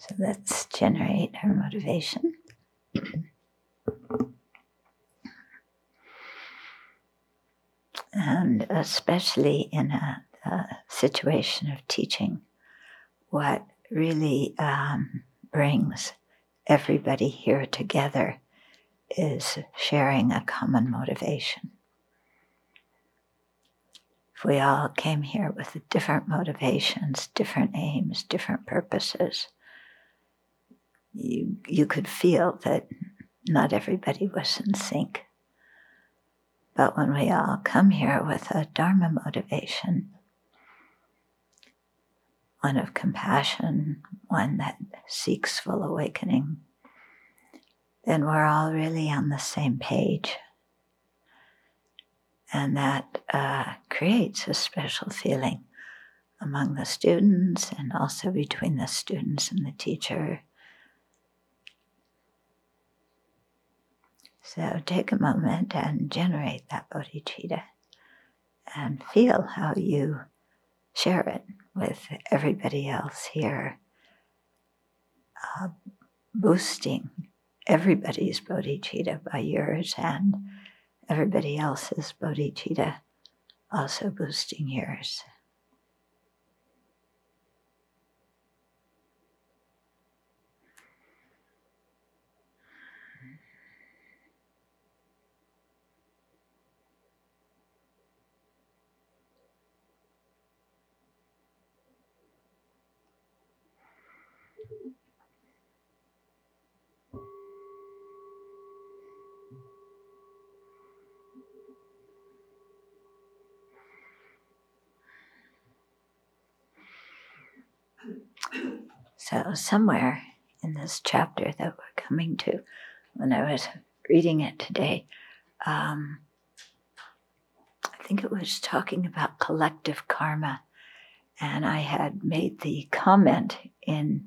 So let's generate our motivation. and especially in a, a, situation of teaching, what really um, brings everybody here together is sharing a common motivation. If we all came here with different motivations, different aims, different purposes, you, you could feel that not everybody was in sync. But when we all come here with a Dharma motivation, one of compassion, one that seeks full awakening, then we're all really on the same page. And that uh, creates a special feeling among the students and also between the students and the teacher So take a moment and generate that bodhicitta and feel how you share it with everybody else here, uh, boosting everybody's bodhicitta by yours and everybody else's bodhicitta also boosting yours. So, somewhere in this chapter that we're coming to, when I was reading it today, um, I think it was talking about collective karma, and I had made the comment in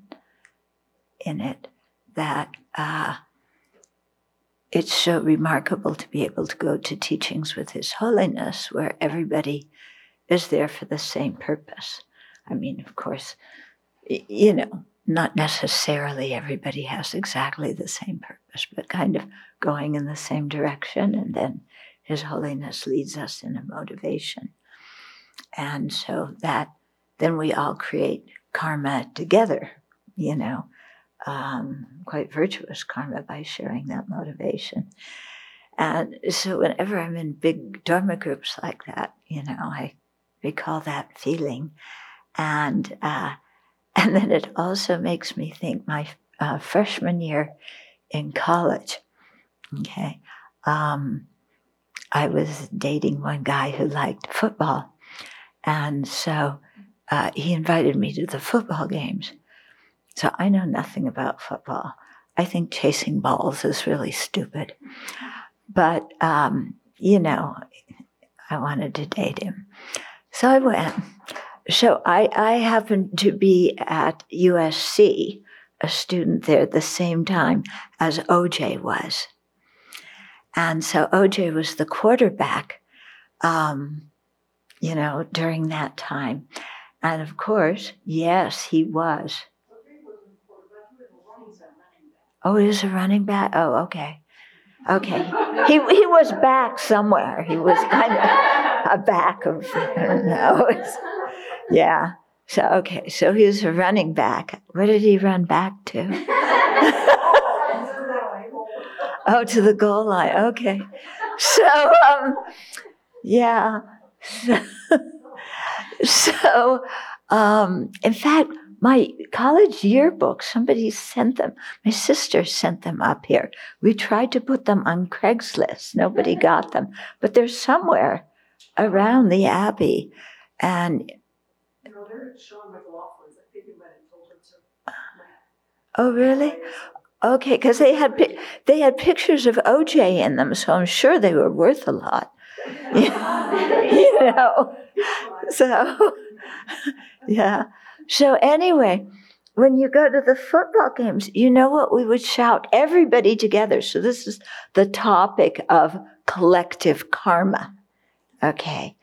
in it that uh, it's so remarkable to be able to go to teachings with His Holiness where everybody is there for the same purpose. I mean, of course, you know, not necessarily everybody has exactly the same purpose, but kind of going in the same direction. And then His Holiness leads us in a motivation. And so that then we all create karma together, you know, um, quite virtuous karma by sharing that motivation. And so whenever I'm in big Dharma groups like that, you know, I recall that feeling. And uh, and then it also makes me think my uh, freshman year in college, okay, um, I was dating one guy who liked football. And so uh, he invited me to the football games. So I know nothing about football. I think chasing balls is really stupid. But, um, you know, I wanted to date him. So I went. So I, I happened to be at USC, a student there at the same time as OJ was. And so OJ was the quarterback, um, you know, during that time. And of course, yes, he was. Oh, he was a running back? Oh, okay. Okay. He, he was back somewhere. He was kind of a back of, I don't know. yeah. So, okay. So he was a running back. Where did he run back to? oh, to the goal line. Okay. So, um, yeah. So, so um, in fact, my college yearbook, somebody sent them. My sister sent them up here. We tried to put them on Craigslist. Nobody got them, but they're somewhere around the Abbey. And Oh, really? Okay, because they had they had pictures of OJ in them, so I'm sure they were worth a lot. you know, so yeah. So anyway, when you go to the football games, you know what we would shout? Everybody together. So this is the topic of collective karma. Okay.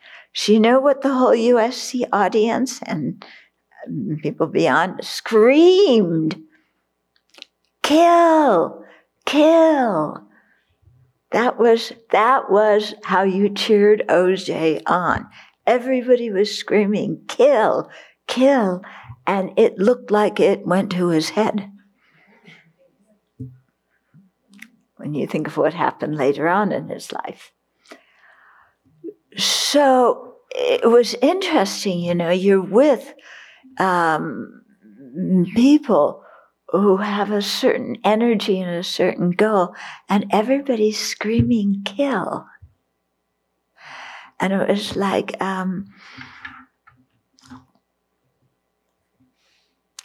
You know what the whole USC audience and um, people beyond screamed kill, kill. That was, that was how you cheered OJ on. Everybody was screaming, kill, kill. And it looked like it went to his head. When you think of what happened later on in his life. So it was interesting, you know, you're with um, people who have a certain energy and a certain goal, and everybody's screaming kill. And it was like, um,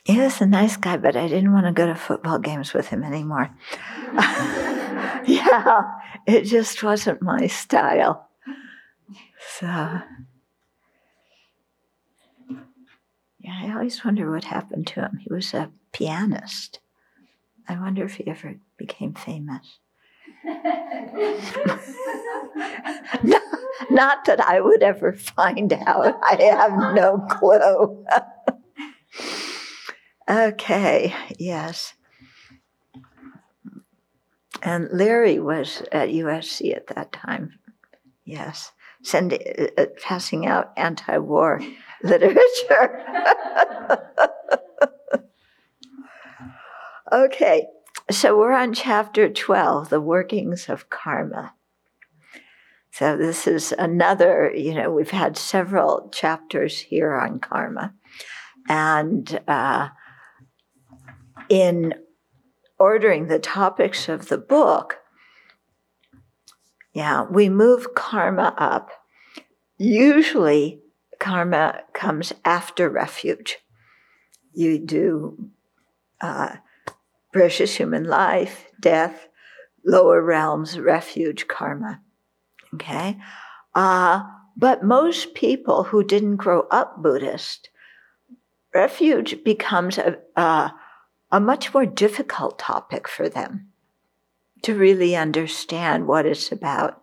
he was a nice guy, but I didn't want to go to football games with him anymore. yeah, it just wasn't my style. So, uh, yeah, I always wonder what happened to him. He was a pianist. I wonder if he ever became famous. not, not that I would ever find out. I have no clue. okay, yes. And Larry was at USC at that time. Yes, sending, uh, passing out anti-war literature. Okay, so we're on chapter 12, the workings of karma. So this is another, you know, we've had several chapters here on karma. And uh, in ordering the topics of the book, yeah, we move karma up. Usually, karma comes after refuge. You do uh, precious human life, death, lower realms, refuge, karma. Okay? Uh, but most people who didn't grow up Buddhist, refuge becomes a, uh, a much more difficult topic for them to really understand what it's about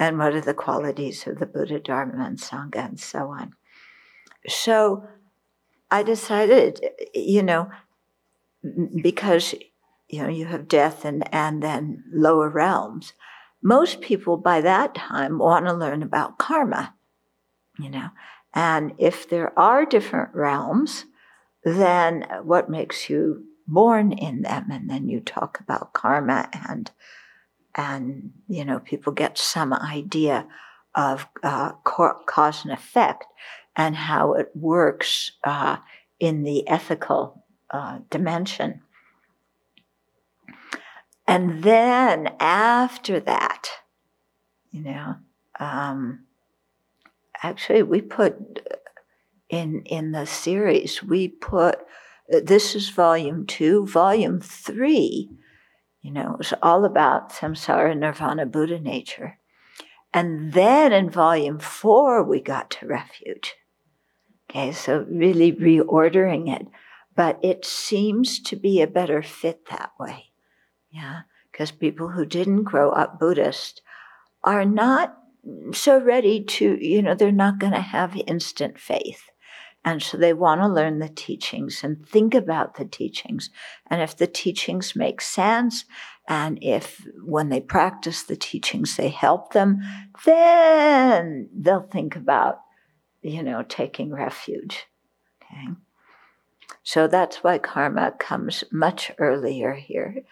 and what are the qualities of the Buddha, Dharma, and Sangha, and so on. So I decided, you know, because you know you have death and and then lower realms most people by that time want to learn about karma you know and if there are different realms then what makes you born in them and then you talk about karma and and you know people get some idea of uh, cause and effect and how it works uh, in the ethical uh, dimension. And then after that, you know, um, actually, we put in in the series we put this is volume two, volume three. You know, it was all about samsara, nirvana, Buddha nature. And then in volume four, we got to refuge. Okay, so really reordering it but it seems to be a better fit that way. Yeah, because people who didn't grow up Buddhist are not so ready to, you know, they're not going to have instant faith. And so they want to learn the teachings and think about the teachings. And if the teachings make sense, and if when they practice the teachings they help them, then they'll think about, you know, taking refuge. Okay. So that's why karma comes much earlier here.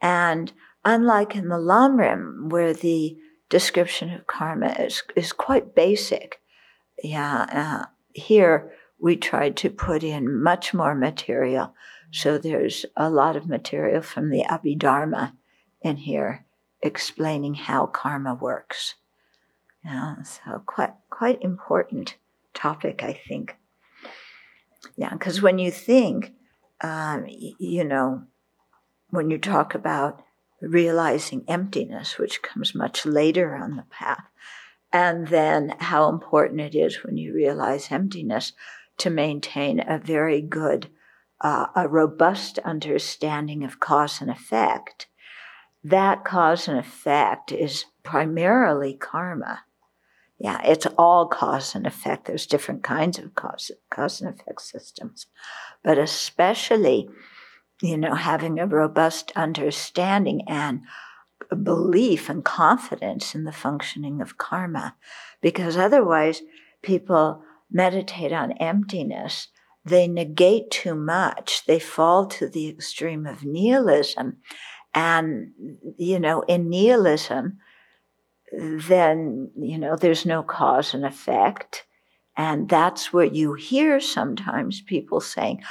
And unlike in the Lamrim, where the description of karma is, is quite basic, yeah, uh, here we tried to put in much more material. So there's a lot of material from the Abhidharma in here explaining how karma works. Yeah, so quite quite important topic, I think. Yeah, because when you think, um, you know, when you talk about realizing emptiness, which comes much later on the path, and then how important it is when you realize emptiness to maintain a very good, uh, a robust understanding of cause and effect. That cause and effect is primarily karma. Yeah, it's all cause and effect. There's different kinds of cause, cause and effect systems. But especially you know, having a robust understanding and belief and confidence in the functioning of karma. Because otherwise, people meditate on emptiness, they negate too much, they fall to the extreme of nihilism. And, you know, in nihilism, then, you know, there's no cause and effect. And that's where you hear sometimes people saying,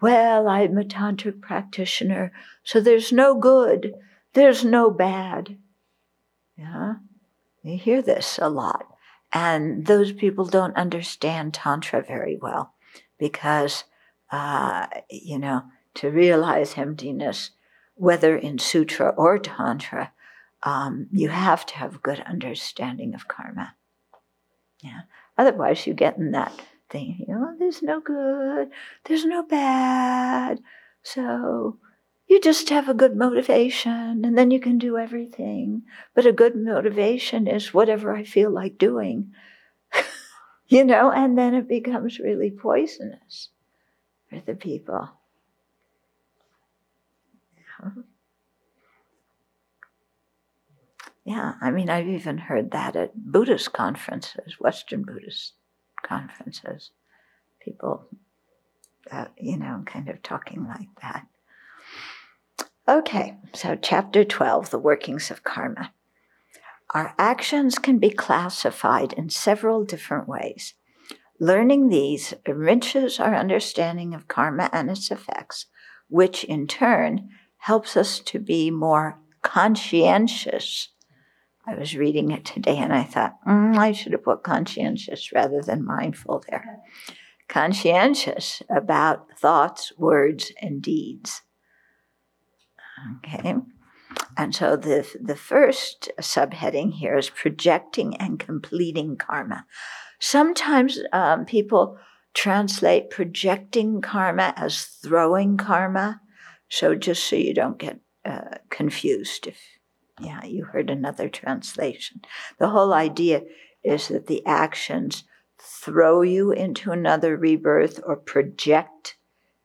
well, I'm a tantric practitioner, so there's no good, there's no bad. Yeah, you hear this a lot. And those people don't understand Tantra very well because, uh, you know, to realize emptiness, whether in Sutra or Tantra, um, you have to have a good understanding of karma. Yeah. Otherwise, you get in that thing, you know, there's no good, there's no bad. So you just have a good motivation and then you can do everything. But a good motivation is whatever I feel like doing, you know, and then it becomes really poisonous for the people. Yeah, I mean, I've even heard that at Buddhist conferences, Western Buddhist conferences. People, uh, you know, kind of talking like that. Okay, so chapter 12 the workings of karma. Our actions can be classified in several different ways. Learning these enriches our understanding of karma and its effects, which in turn helps us to be more conscientious I was reading it today and I thought, mm, I should have put conscientious rather than mindful there. Conscientious about thoughts, words, and deeds. Okay. And so the, the first subheading here is projecting and completing karma. Sometimes um, people translate projecting karma as throwing karma. So just so you don't get uh, confused, if yeah, you heard another translation. The whole idea is that the actions throw you into another rebirth or project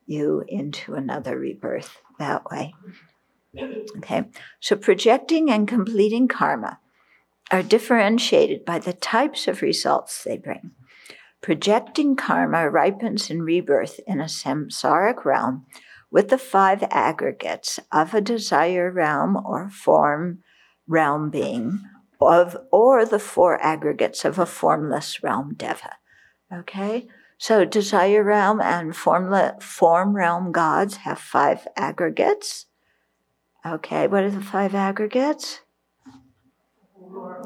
you into another rebirth that way. Okay, so projecting and completing karma are differentiated by the types of results they bring. Projecting karma ripens in rebirth in a samsaric realm with the five aggregates of a desire realm or form realm being of or the four aggregates of a formless realm deva. Okay? So desire realm and formla, form realm gods have five aggregates. Okay, what are the five aggregates?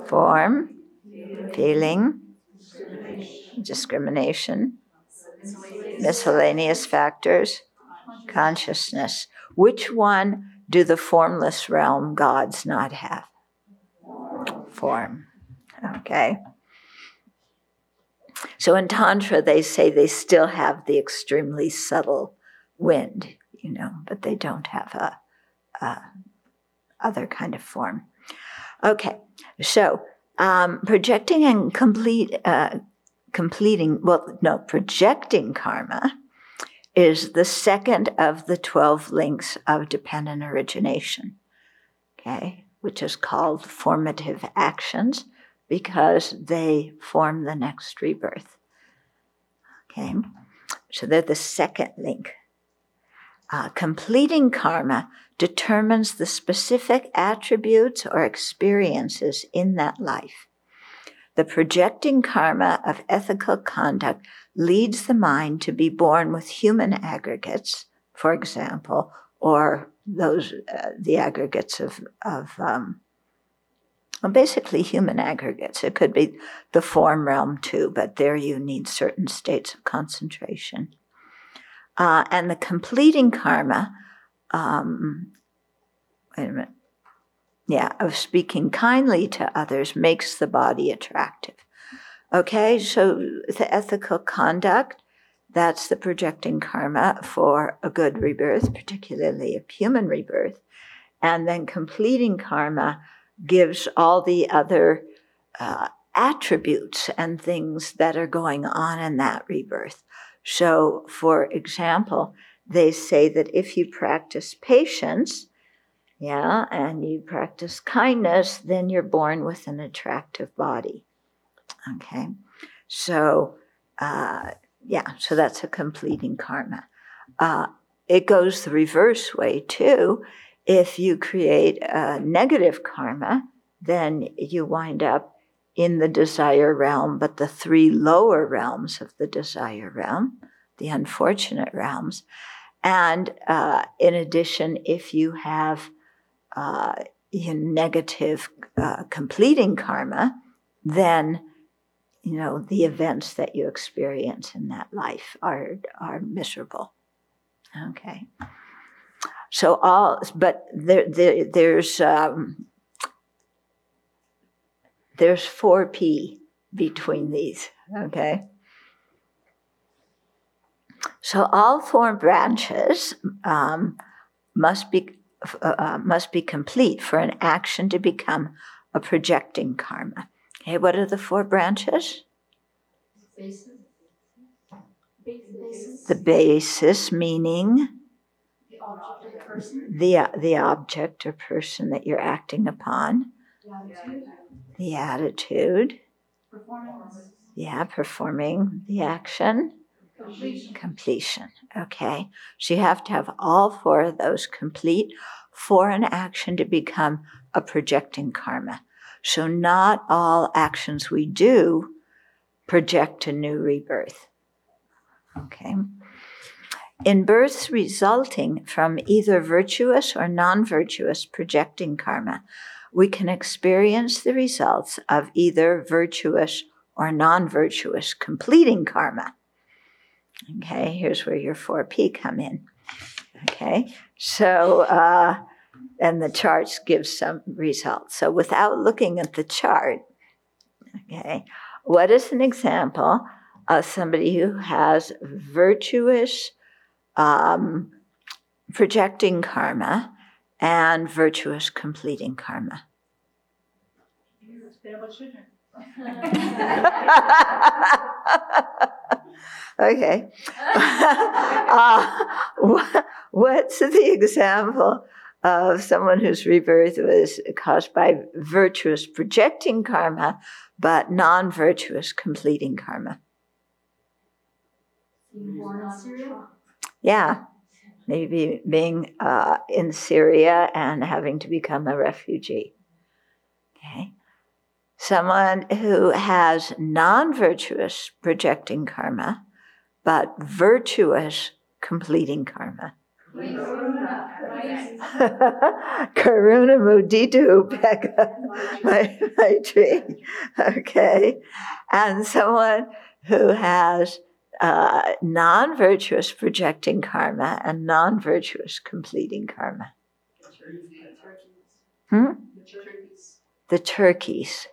Form, feeling, discrimination, miscellaneous factors, consciousness. Which one do the formless realm gods not have? form. Okay? So in Tantra, they say they still have the extremely subtle wind, you know, but they don't have a, a other kind of form. Okay, so um, projecting and complete, uh, completing, well, no, projecting karma is the second of the 12 links of dependent origination. Okay, which is called formative actions because they form the next rebirth. Okay, so they're the second link. Uh, completing karma determines the specific attributes or experiences in that life. The projecting karma of ethical conduct leads the mind to be born with human aggregates, for example, or those uh, the aggregates of of um, well, basically human aggregates. It could be the form realm too, but there you need certain states of concentration. Uh, and the completing karma, um, wait a minute, yeah, of speaking kindly to others makes the body attractive. Okay, so the ethical conduct that's the projecting karma for a good rebirth, particularly a human rebirth. And then completing karma gives all the other uh, attributes and things that are going on in that rebirth. So, for example, they say that if you practice patience, yeah, and you practice kindness, then you're born with an attractive body. Okay, so uh, yeah, so that's a completing karma. Uh, it goes the reverse way too. If you create a negative karma, then you wind up in the desire realm, but the three lower realms of the desire realm, the unfortunate realms. And uh, in addition, if you have uh, negative uh, completing karma, then you know the events that you experience in that life are are miserable. Okay. So all, but there, there there's um, there's four p between these. Okay. So all four branches um, must be uh, uh, must be complete for an action to become a projecting karma. Okay, what are the four branches? The basis meaning the object person. The, the object or person that you're acting upon. Attitude. The attitude. Performance. Yeah, performing the action. Completion. Completion. Okay. So you have to have all four of those complete for an action to become a projecting karma. So not all actions we do project a new rebirth. Okay. In births resulting from either virtuous or non virtuous projecting karma, we can experience the results of either virtuous or non virtuous completing karma. Okay, here's where your 4P come in. Okay, so, uh, and the charts give some results. So without looking at the chart, okay, what is an example of somebody who has virtuous um, projecting karma and virtuous completing karma? okay. uh, what's the example of someone whose rebirth was caused by virtuous projecting karma, but non virtuous completing karma? Yeah, maybe being uh, in Syria and having to become a refugee. Okay. Someone who has non virtuous projecting karma, but virtuous completing karma. Karuna Mudita my Maitri. Okay. And someone who has uh, non virtuous projecting karma and non virtuous completing karma. Hmm? The turkeys. Hmm.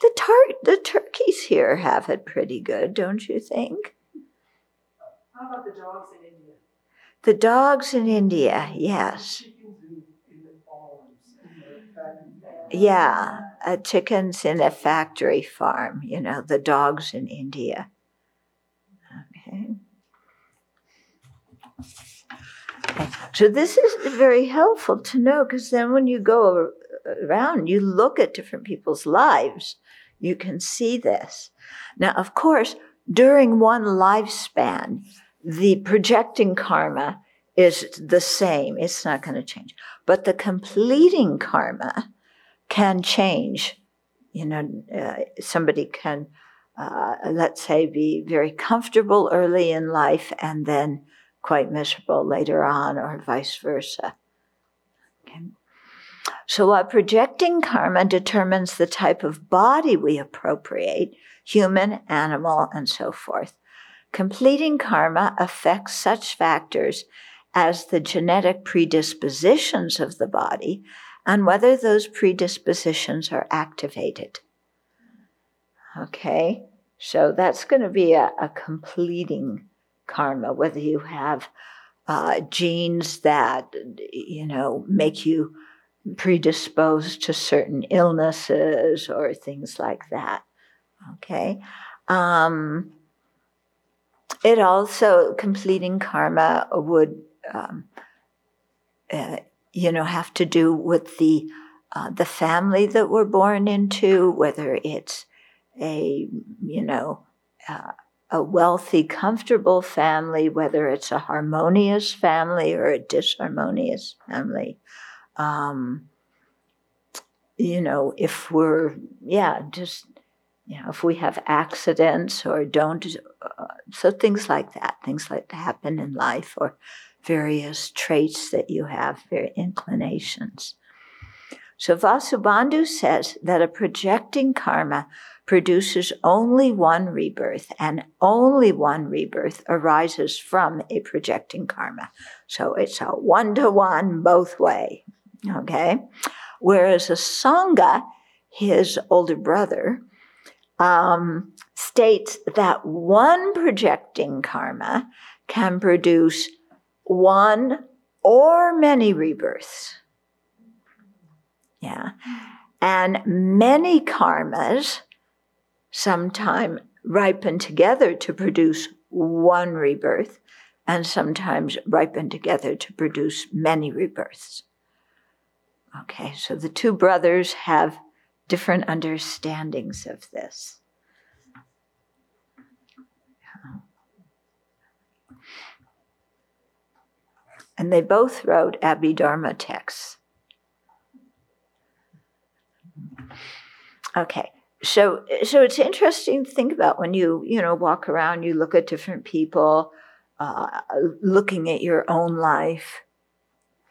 The, tar- the turkeys here have it pretty good, don't you think? How about the dogs in India? The dogs in India, yes. Yeah, uh, chickens in a factory farm, you know, the dogs in India. Okay. So this is very helpful to know because then when you go around, you look at different people's lives, you can see this. Now, of course, during one lifespan, the projecting karma is the same. It's not going to change. But the completing karma can change. You know, uh, somebody can, uh, let's say, be very comfortable early in life and then quite miserable later on, or vice versa. So, while projecting karma determines the type of body we appropriate human, animal, and so forth. Completing karma affects such factors as the genetic predispositions of the body and whether those predispositions are activated. Okay, so that's going to be a, a completing karma, whether you have uh, genes that, you know, make you predisposed to certain illnesses or things like that. Okay. Um, it also, completing karma would, um, uh, you know, have to do with the, uh, the family that we're born into, whether it's a, you know, uh, a wealthy, comfortable family, whether it's a harmonious family or a disharmonious family. Um, you know, if we're, yeah, just, you know, if we have accidents or don't, uh, so things like that, things like that happen in life or various traits that you have, very inclinations. So Vasubandhu says that a projecting karma produces only one rebirth, and only one rebirth arises from a projecting karma. So it's a one to one both way. Okay? Whereas Asanga, his older brother, um, states that one projecting karma can produce one or many rebirths. Yeah. And many karmas sometime ripen together to produce one rebirth, and sometimes ripen together to produce many rebirths. Okay, so the two brothers have different understandings of this. And they both wrote Abhidharma texts. Okay, so so it's interesting to think about when you you know walk around you look at different people uh, looking at your own life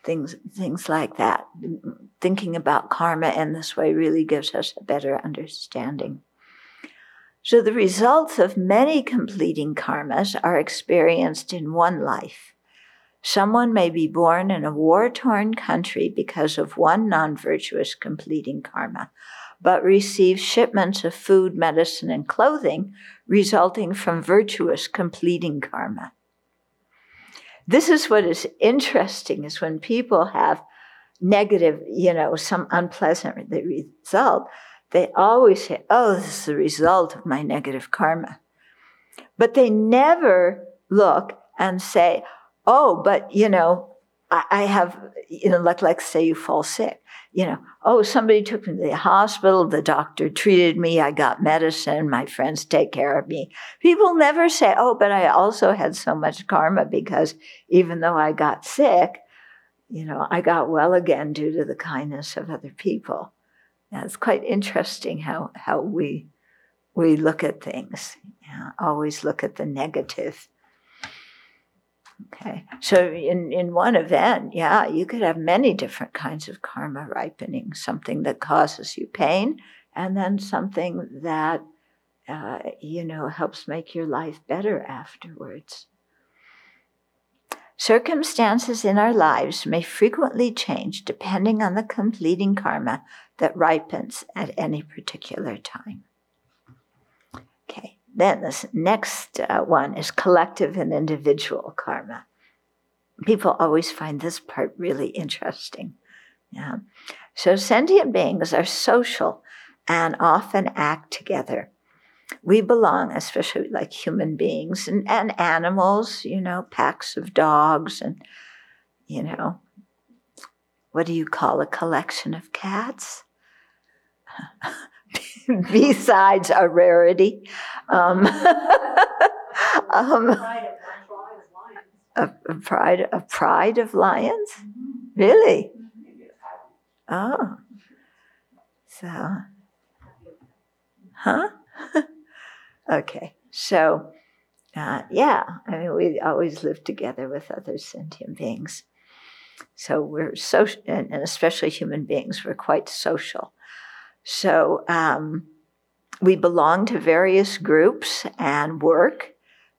things things like that. Thinking about karma in this way really gives us a better understanding. So the results of many completing karmas are experienced in one life. Someone may be born in a war-torn country because of one non-virtuous completing karma but receive shipments of food, medicine, and clothing resulting from virtuous completing karma. This is what is interesting is when people have negative, you know, some unpleasant result, they always say, oh, this is the result of my negative karma. But they never look and say, oh, but, you know, I, I have, you know, like, like say you fall sick you know, oh, somebody took me to the hospital, the doctor treated me, I got medicine, my friends take care of me. People never say, oh, but I also had so much karma because even though I got sick, you know, I got well again due to the kindness of other people. Now, it's quite interesting how, how we, we look at things. Yeah, always look at the negative Okay. So in, in one event, yeah, you could have many different kinds of karma ripening, something that causes you pain, and then something that, uh, you know, helps make your life better afterwards. Circumstances in our lives may frequently change depending on the completing karma that ripens at any particular time. Then this next uh, one is collective and individual karma. People always find this part really interesting. Yeah. So sentient beings are social and often act together. We belong, especially like human beings and, and animals, you know, packs of dogs and, you know, what do you call a collection of cats? besides a rarity. Um, um, a, a, pride, a pride of lions? Mm-hmm. Really? Oh. So, huh? okay. So, uh, yeah, I mean, we always live together with other sentient beings. So we're social, and especially human beings, we're quite social. So um, we belong to various groups and work,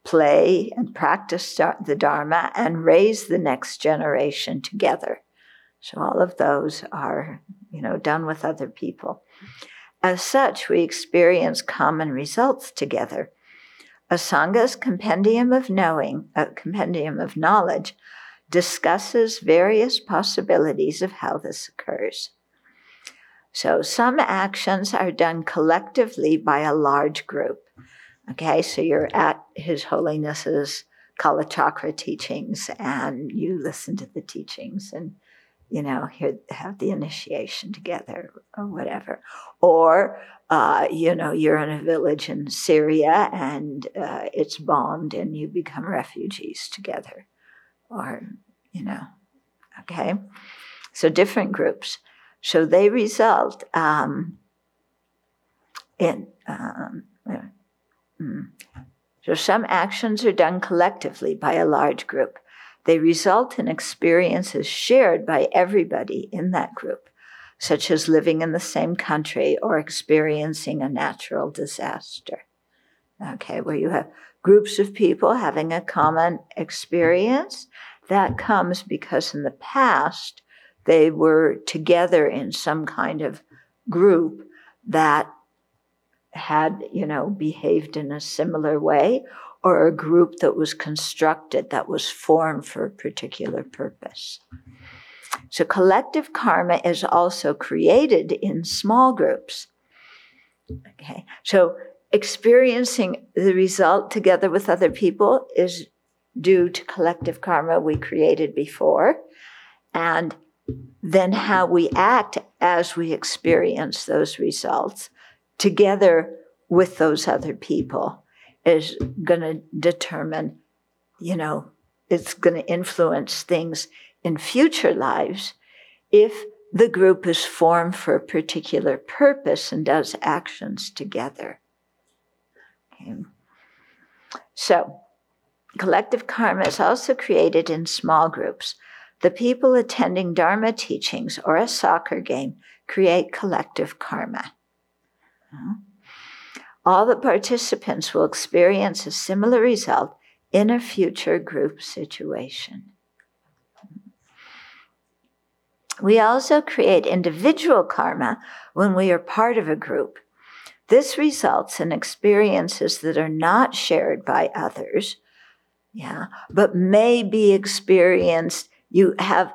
play, and practice the Dharma and raise the next generation together. So all of those are, you know, done with other people. As such, we experience common results together. Asanga's compendium of knowing, a compendium of knowledge, discusses various possibilities of how this occurs. So some actions are done collectively by a large group. Okay, so you're at His Holiness's Kalachakra teachings and you listen to the teachings and you know, here have the initiation together or whatever. Or, uh, you know, you're in a village in Syria and uh, it's bombed and you become refugees together. Or, you know, okay. So different groups. So they result um, in, um, mm. so some actions are done collectively by a large group. They result in experiences shared by everybody in that group, such as living in the same country or experiencing a natural disaster. Okay, where you have groups of people having a common experience. That comes because in the past they were together in some kind of group that had, you know, behaved in a similar way or a group that was constructed, that was formed for a particular purpose. So collective karma is also created in small groups. Okay, so experiencing the result together with other people is due to collective karma we created before, and then how we act as we experience those results together with those other people is going to determine, you know, it's going to influence things in future lives if the group is formed for a particular purpose and does actions together. Okay. So, collective karma is also created in small groups. The people attending Dharma teachings or a soccer game create collective karma. All the participants will experience a similar result in a future group situation. We also create individual karma when we are part of a group. This results in experiences that are not shared by others, yeah, but may be experienced. You have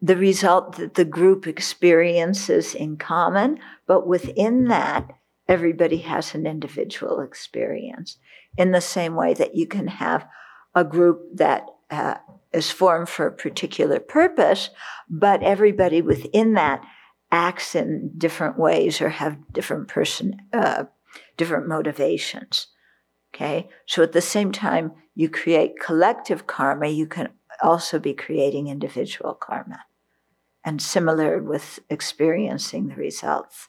the result that the group experiences in common, but within that, everybody has an individual experience in the same way that you can have a group that uh, is formed for a particular purpose, but everybody within that acts in different ways or have different person, uh, different motivations. Okay, so at the same time you create collective karma, you can also be creating individual karma, and similar with experiencing the results.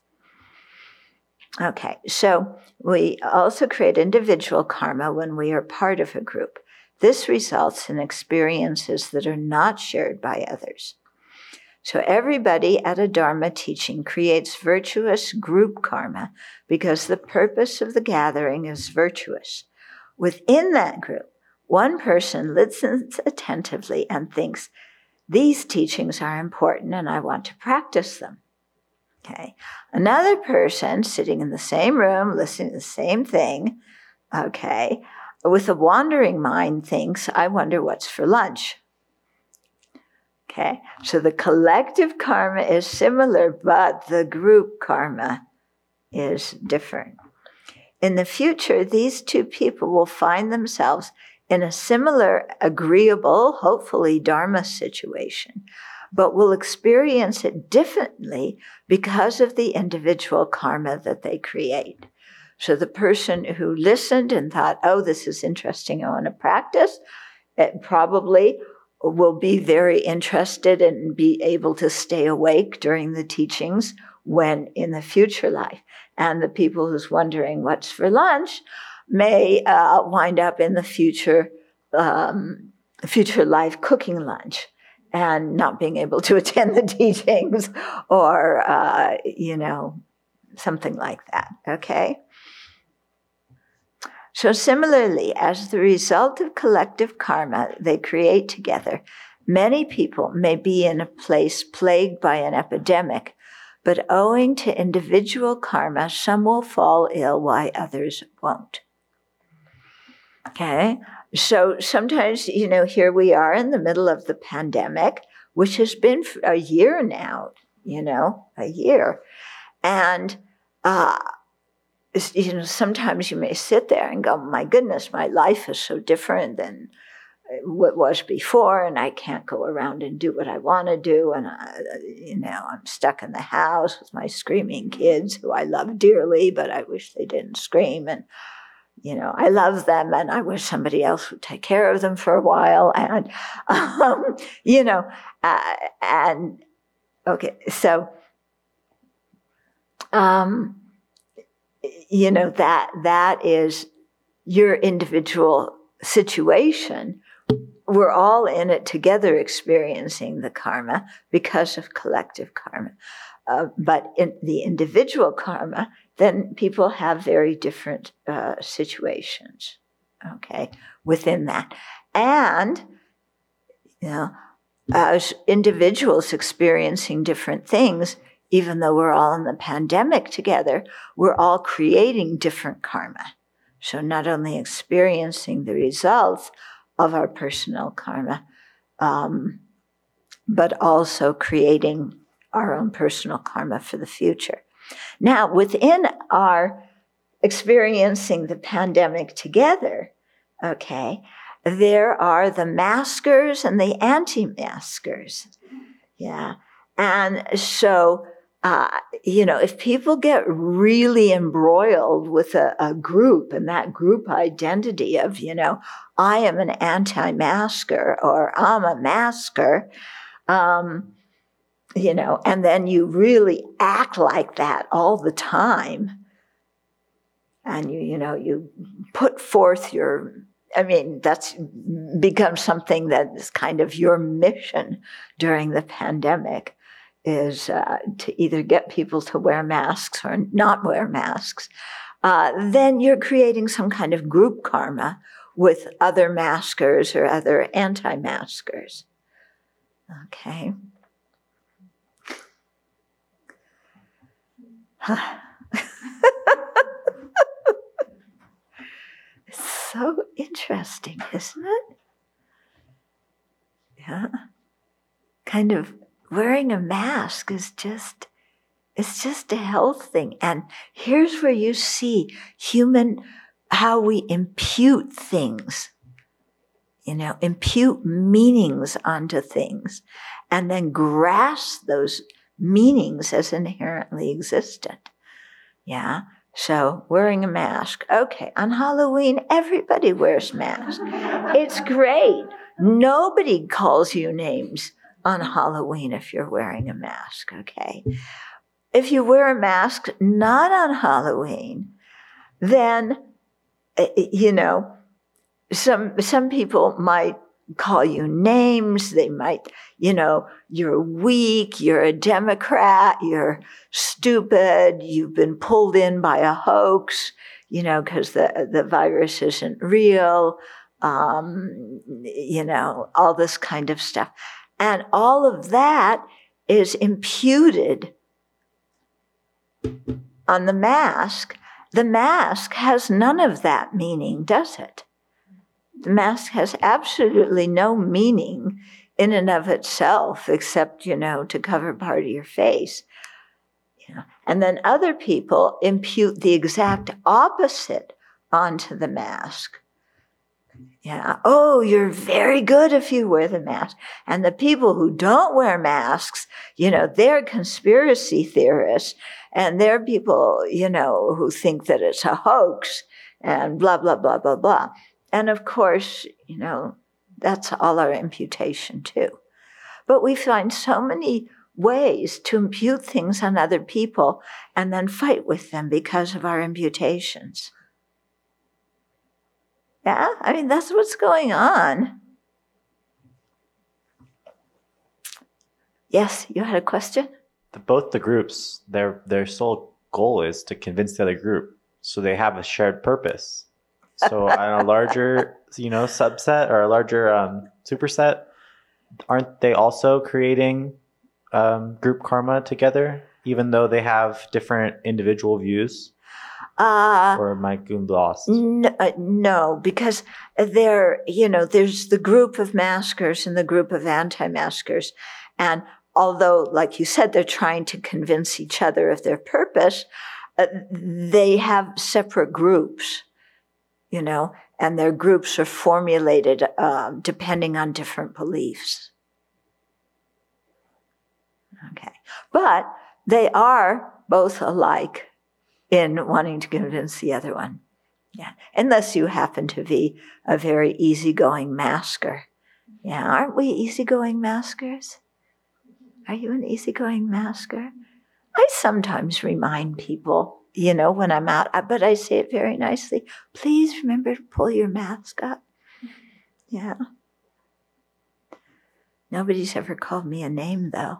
Okay, so we also create individual karma when we are part of a group. This results in experiences that are not shared by others. So everybody at a Dharma teaching creates virtuous group karma because the purpose of the gathering is virtuous. Within that group, one person listens attentively and thinks, these teachings are important and I want to practice them. Okay. Another person sitting in the same room, listening to the same thing, okay, with a wandering mind thinks, I wonder what's for lunch. Okay. So the collective karma is similar, but the group karma is different. In the future, these two people will find themselves in a similar, agreeable, hopefully, Dharma situation but will experience it differently because of the individual karma that they create. So the person who listened and thought, oh, this is interesting, I want to practice, it probably will be very interested and be able to stay awake during the teachings when in the future life. And the people who's wondering what's for lunch may uh, wind up in the future um, future life cooking lunch and not being able to attend the teachings or, uh, you know, something like that. Okay? So, similarly, as the result of collective karma they create together, many people may be in a place plagued by an epidemic, but owing to individual karma, some will fall ill while others won't. Okay? So sometimes, you know, here we are in the middle of the pandemic, which has been a year now, you know, a year. And uh, you know, sometimes you may sit there and go, my goodness, my life is so different than what was before, and I can't go around and do what I want to do. And, I, you know, I'm stuck in the house with my screaming kids who I love dearly, but I wish they didn't scream. And, you know, I love them and I wish somebody else would take care of them for a while. And, um, you know, uh, and okay, so, um, you know, that, that is your individual situation. We're all in it together experiencing the karma because of collective karma. Uh, but in the individual karma, then people have very different uh, situations, okay, within that. And, you know, as individuals experiencing different things, even though we're all in the pandemic together, we're all creating different karma. So not only experiencing the results of our personal karma, um, but also creating our own personal karma for the future. Now, within our experiencing the pandemic together, okay, there are the maskers and the anti maskers. Yeah. And so uh, you know, if people get really embroiled with a, a, group and that group identity of, you know, I am an anti-masker or I'm a masker, um, you know, and then you really act like that all the time, and you, you know, you put forth your I mean, that's become something that is kind of your mission during the pandemic is uh, to either get people to wear masks or not wear masks, uh, then you're creating some kind of group karma with other maskers or other anti maskers. Okay. It's so interesting, isn't it? Yeah. Kind of wearing a mask is just it's just a health thing and here's where you see human how we impute things you know impute meanings onto things and then grasp those meanings as inherently existent. Yeah? So wearing a mask. Okay on halloween everybody wears masks. It's great. Nobody calls you names on Halloween if you're wearing a mask, okay? If you wear a mask not on Halloween, then, eh, eh, you know, some, some people might call you names. They might, you know, you're weak, you're a Democrat, you're stupid, you've been pulled in by a hoax, you know, because the, the virus isn't real, um, you know, all this kind of stuff. And all of that is imputed on the mask. The mask has none of that meaning, does it? The mask has absolutely no meaning in and of itself, except, you know, to cover part of your face. And then other people impute the exact opposite onto the mask. Yeah. Oh, you're very good if you wear the mask. And the people who don't wear masks, you know, they're conspiracy theorists and they're people, you know, who think that it's a hoax and blah, blah, blah, blah, blah. And of course, you know, that's all our imputation too. But we find so many ways to impute things on other people and then fight with them because of our imputations. Yeah, I mean, that's what's going on. Yes, you had a question? The, both the groups, their their sole goal is to convince the other group, so they have a shared purpose. So on a larger, you know, subset or a larger um, superset, aren't they also creating um, group karma together, even though they have different individual views? Uh, or am I going lost? N- uh, no, because there, you know, there's the group of maskers and the group of anti-maskers. And although, like you said, they're trying to convince each other of their purpose, uh, they have separate groups, you know, and their groups are formulated uh, depending on different beliefs. Okay. But they are both alike in wanting to convince the other one. Yeah. Unless you happen to be a very easygoing masker. Yeah. Aren't we easygoing maskers? Are you an easygoing masker? I sometimes remind people, you know, when I'm out, but I say it very nicely. Please remember to pull your mask up. Yeah. Nobody's ever called me a name, though.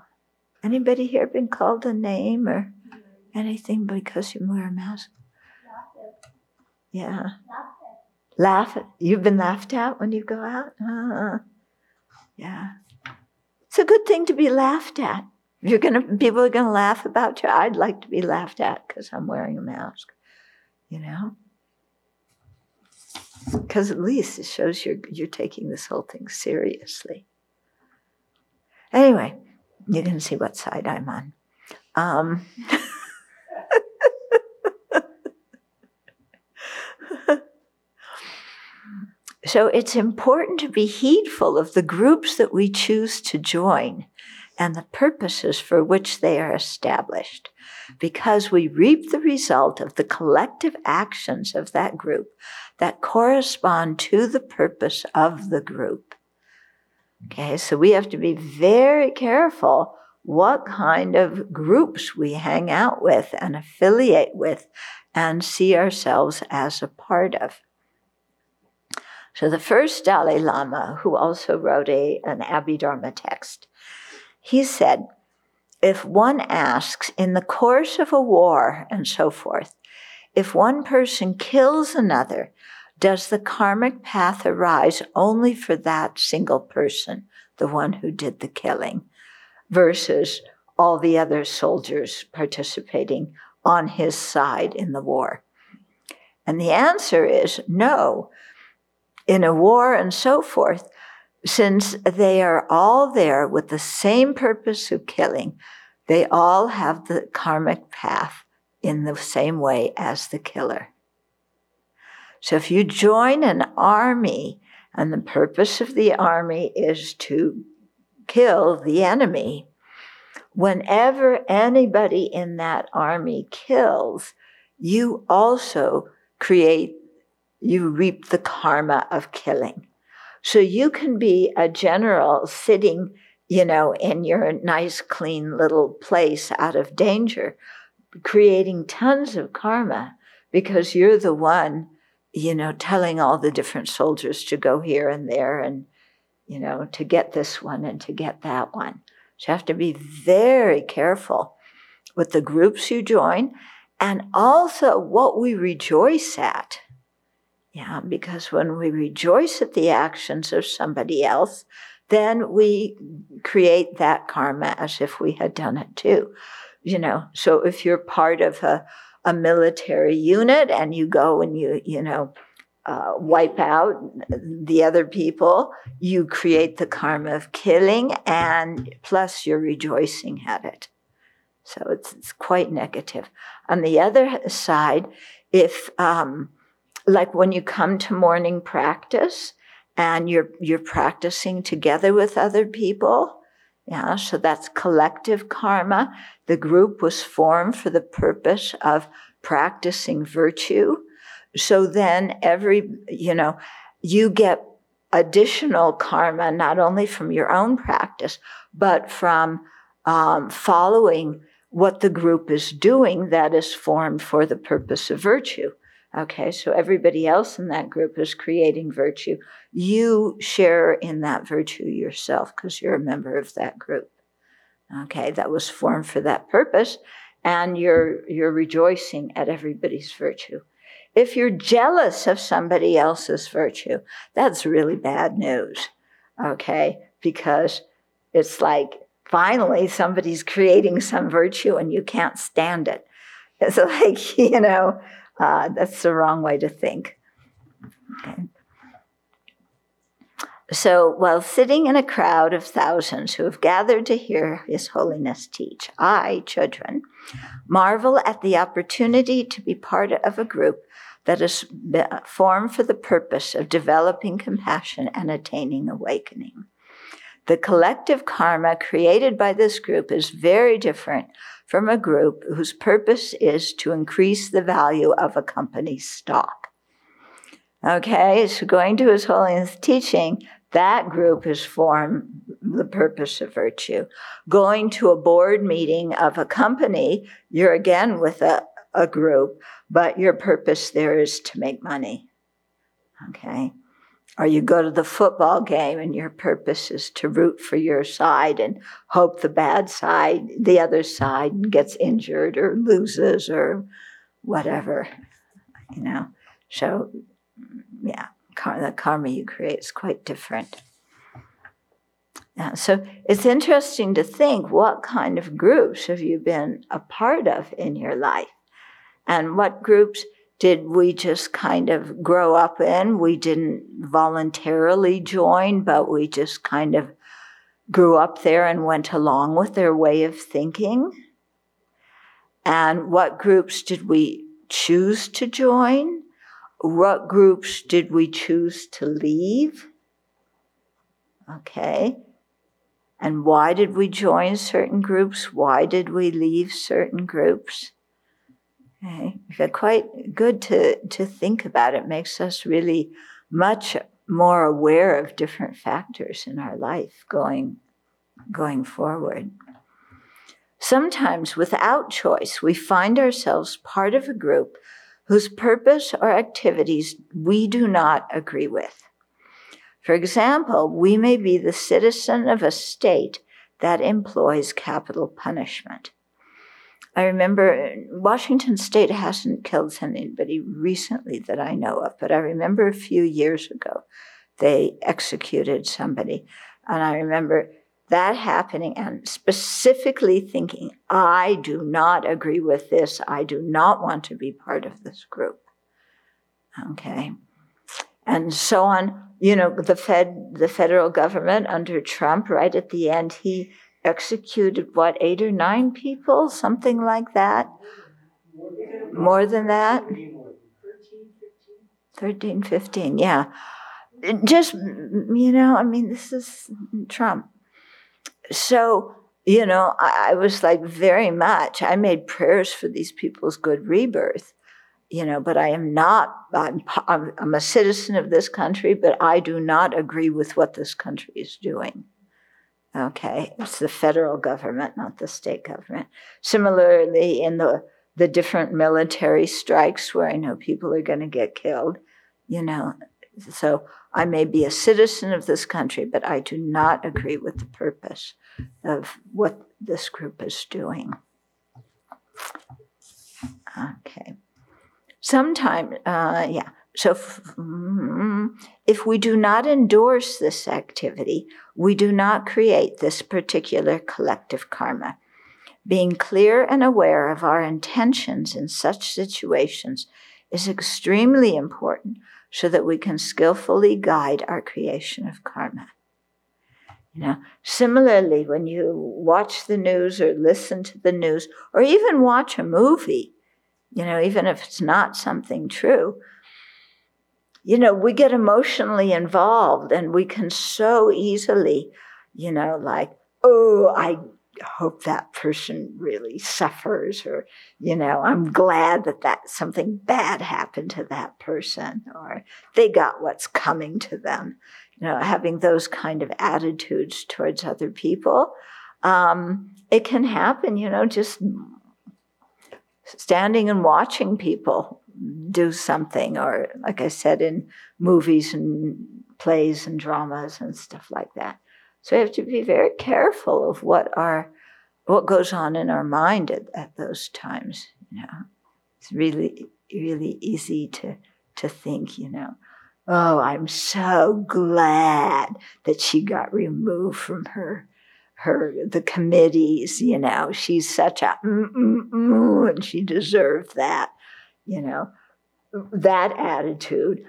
Anybody here been called a name or anything because you wear a mask? Yeah. Laugh. You've been laughed at when you go out? Uh, yeah. It's a good thing to be laughed at. You're gonna people are gonna laugh about you. I'd like to be laughed at because I'm wearing a mask. You know? Because at least it shows you're you're taking this whole thing seriously. Anyway, you can see what side I'm on. Um, so it's important to be heedful of the groups that we choose to join and the purposes for which they are established, because we reap the result of the collective actions of that group that correspond to the purpose of the group. Okay, so we have to be very careful what kind of groups we hang out with and affiliate with and see ourselves as a part of. So the first Dalai Lama, who also wrote a, an Abhidharma text, he said, if one asks in the course of a war and so forth, if one person kills another, does the karmic path arise only for that single person, the one who did the killing, versus all the other soldiers participating on his side in the war? And the answer is no. In a war and so forth, since they are all there with the same purpose of killing, they all have the karmic path in the same way as the killer. So if you join an army and the purpose of the army is to kill the enemy, whenever anybody in that army kills, you also create, you reap the karma of killing. So you can be a general sitting, you know, in your nice, clean little place out of danger, creating tons of karma because you're the one, you know, telling all the different soldiers to go here and there and, you know, to get this one and to get that one. So you have to be very careful with the groups you join and also what we rejoice at. Yeah, because when we rejoice at the actions of somebody else, then we create that karma as if we had done it too. You know, so if you're part of a, a military unit and you go and you, you know, uh, wipe out the other people, you create the karma of killing, and plus you're rejoicing at it. So it's, it's quite negative. On the other side, if um, like when you come to morning practice and you're you're practicing together with other people yeah so that's collective karma. The group was formed for the purpose of practicing virtue. So then every you know you get additional karma not only from your own practice but from um, following what the group is doing that is formed for the purpose of virtue Okay, so everybody else in that group is creating virtue. You share in that virtue yourself because you're a member of that group. Okay, that was formed for that purpose, and you're you're rejoicing at everybody's virtue. If you're jealous of somebody else's virtue, that's really bad news. Okay, because it's like finally somebody's creating some virtue and you can't stand it. It's like, you know, uh, that's the wrong way to think. Okay. So while sitting in a crowd of thousands who have gathered to hear His Holiness teach, I, Chodron, marvel at the opportunity to be part of a group that is formed for the purpose of developing compassion and attaining awakening. The collective karma created by this group is very different from a group whose purpose is to increase the value of a company's stock. Okay, so going to His Holiness teaching, that group is for the purpose of virtue. Going to a board meeting of a company, you're again with a, a group, but your purpose there is to make money. Okay? Or you go to the football game and your purpose is to root for your side and hope the bad side, the other side, gets injured or loses or whatever, you know. So, yeah, the karma you create is quite different. Yeah, so it's interesting to think what kind of groups have you been a part of in your life? And what groups did we just kind of grow up in? We didn't voluntarily join, but we just kind of grew up there and went along with their way of thinking. And what groups did we choose to join? What groups did we choose to leave? Okay. And why did we join certain groups? Why did we leave certain groups? Okay, quite good to, to think about. It makes us really much more aware of different factors in our life going, going forward. Sometimes, without choice, we find ourselves part of a group whose purpose or activities we do not agree with. For example, we may be the citizen of a state that employs capital punishment. I remember uh, Washington State hasn't killed anybody recently that I know of, but I remember a few years ago they executed somebody. And I remember that happening and specifically thinking, I do not agree with this. I do not want to be part of this group. Okay. And so on, you know, the Fed, the federal government under Trump, right at the end, he executed what, eight or nine people, something like that? More than that? 13, 15, yeah. Just, you know, I mean, this is Trump. So, you know, I, I was like very much, I made prayers for these people's good rebirth you know, but I am not, I'm, I'm, a citizen of this country, but I do not agree with what this country is doing. Okay, it's the federal government, not the state government. Similarly, in the the different military strikes where I know people are going to get killed, you know, so I may be a citizen of this country, but I do not agree with the purpose of what this group is doing. Okay. Sometime, uh, yeah. So, mm, if we do not endorse this activity, we do not create this particular collective karma. Being clear and aware of our intentions in such situations is extremely important so that we can skillfully guide our creation of karma. You know, similarly, when you watch the news or listen to the news or even watch a movie, you know, even if it's not something true, you know, we get emotionally involved and we can so easily, you know, like, oh, I hope that person really suffers or you know i'm glad that that something bad happened to that person or they got what's coming to them you know having those kind of attitudes towards other people um, it can happen you know just standing and watching people do something, or like I said, in movies and plays and dramas and stuff like that. So we have to be very careful of what our what goes on in our mind at, at those times. You know, it's really really easy to to think. You know, oh, I'm so glad that she got removed from her her the committees you know she's such a mm, mm, mm, and she deserved that you know that attitude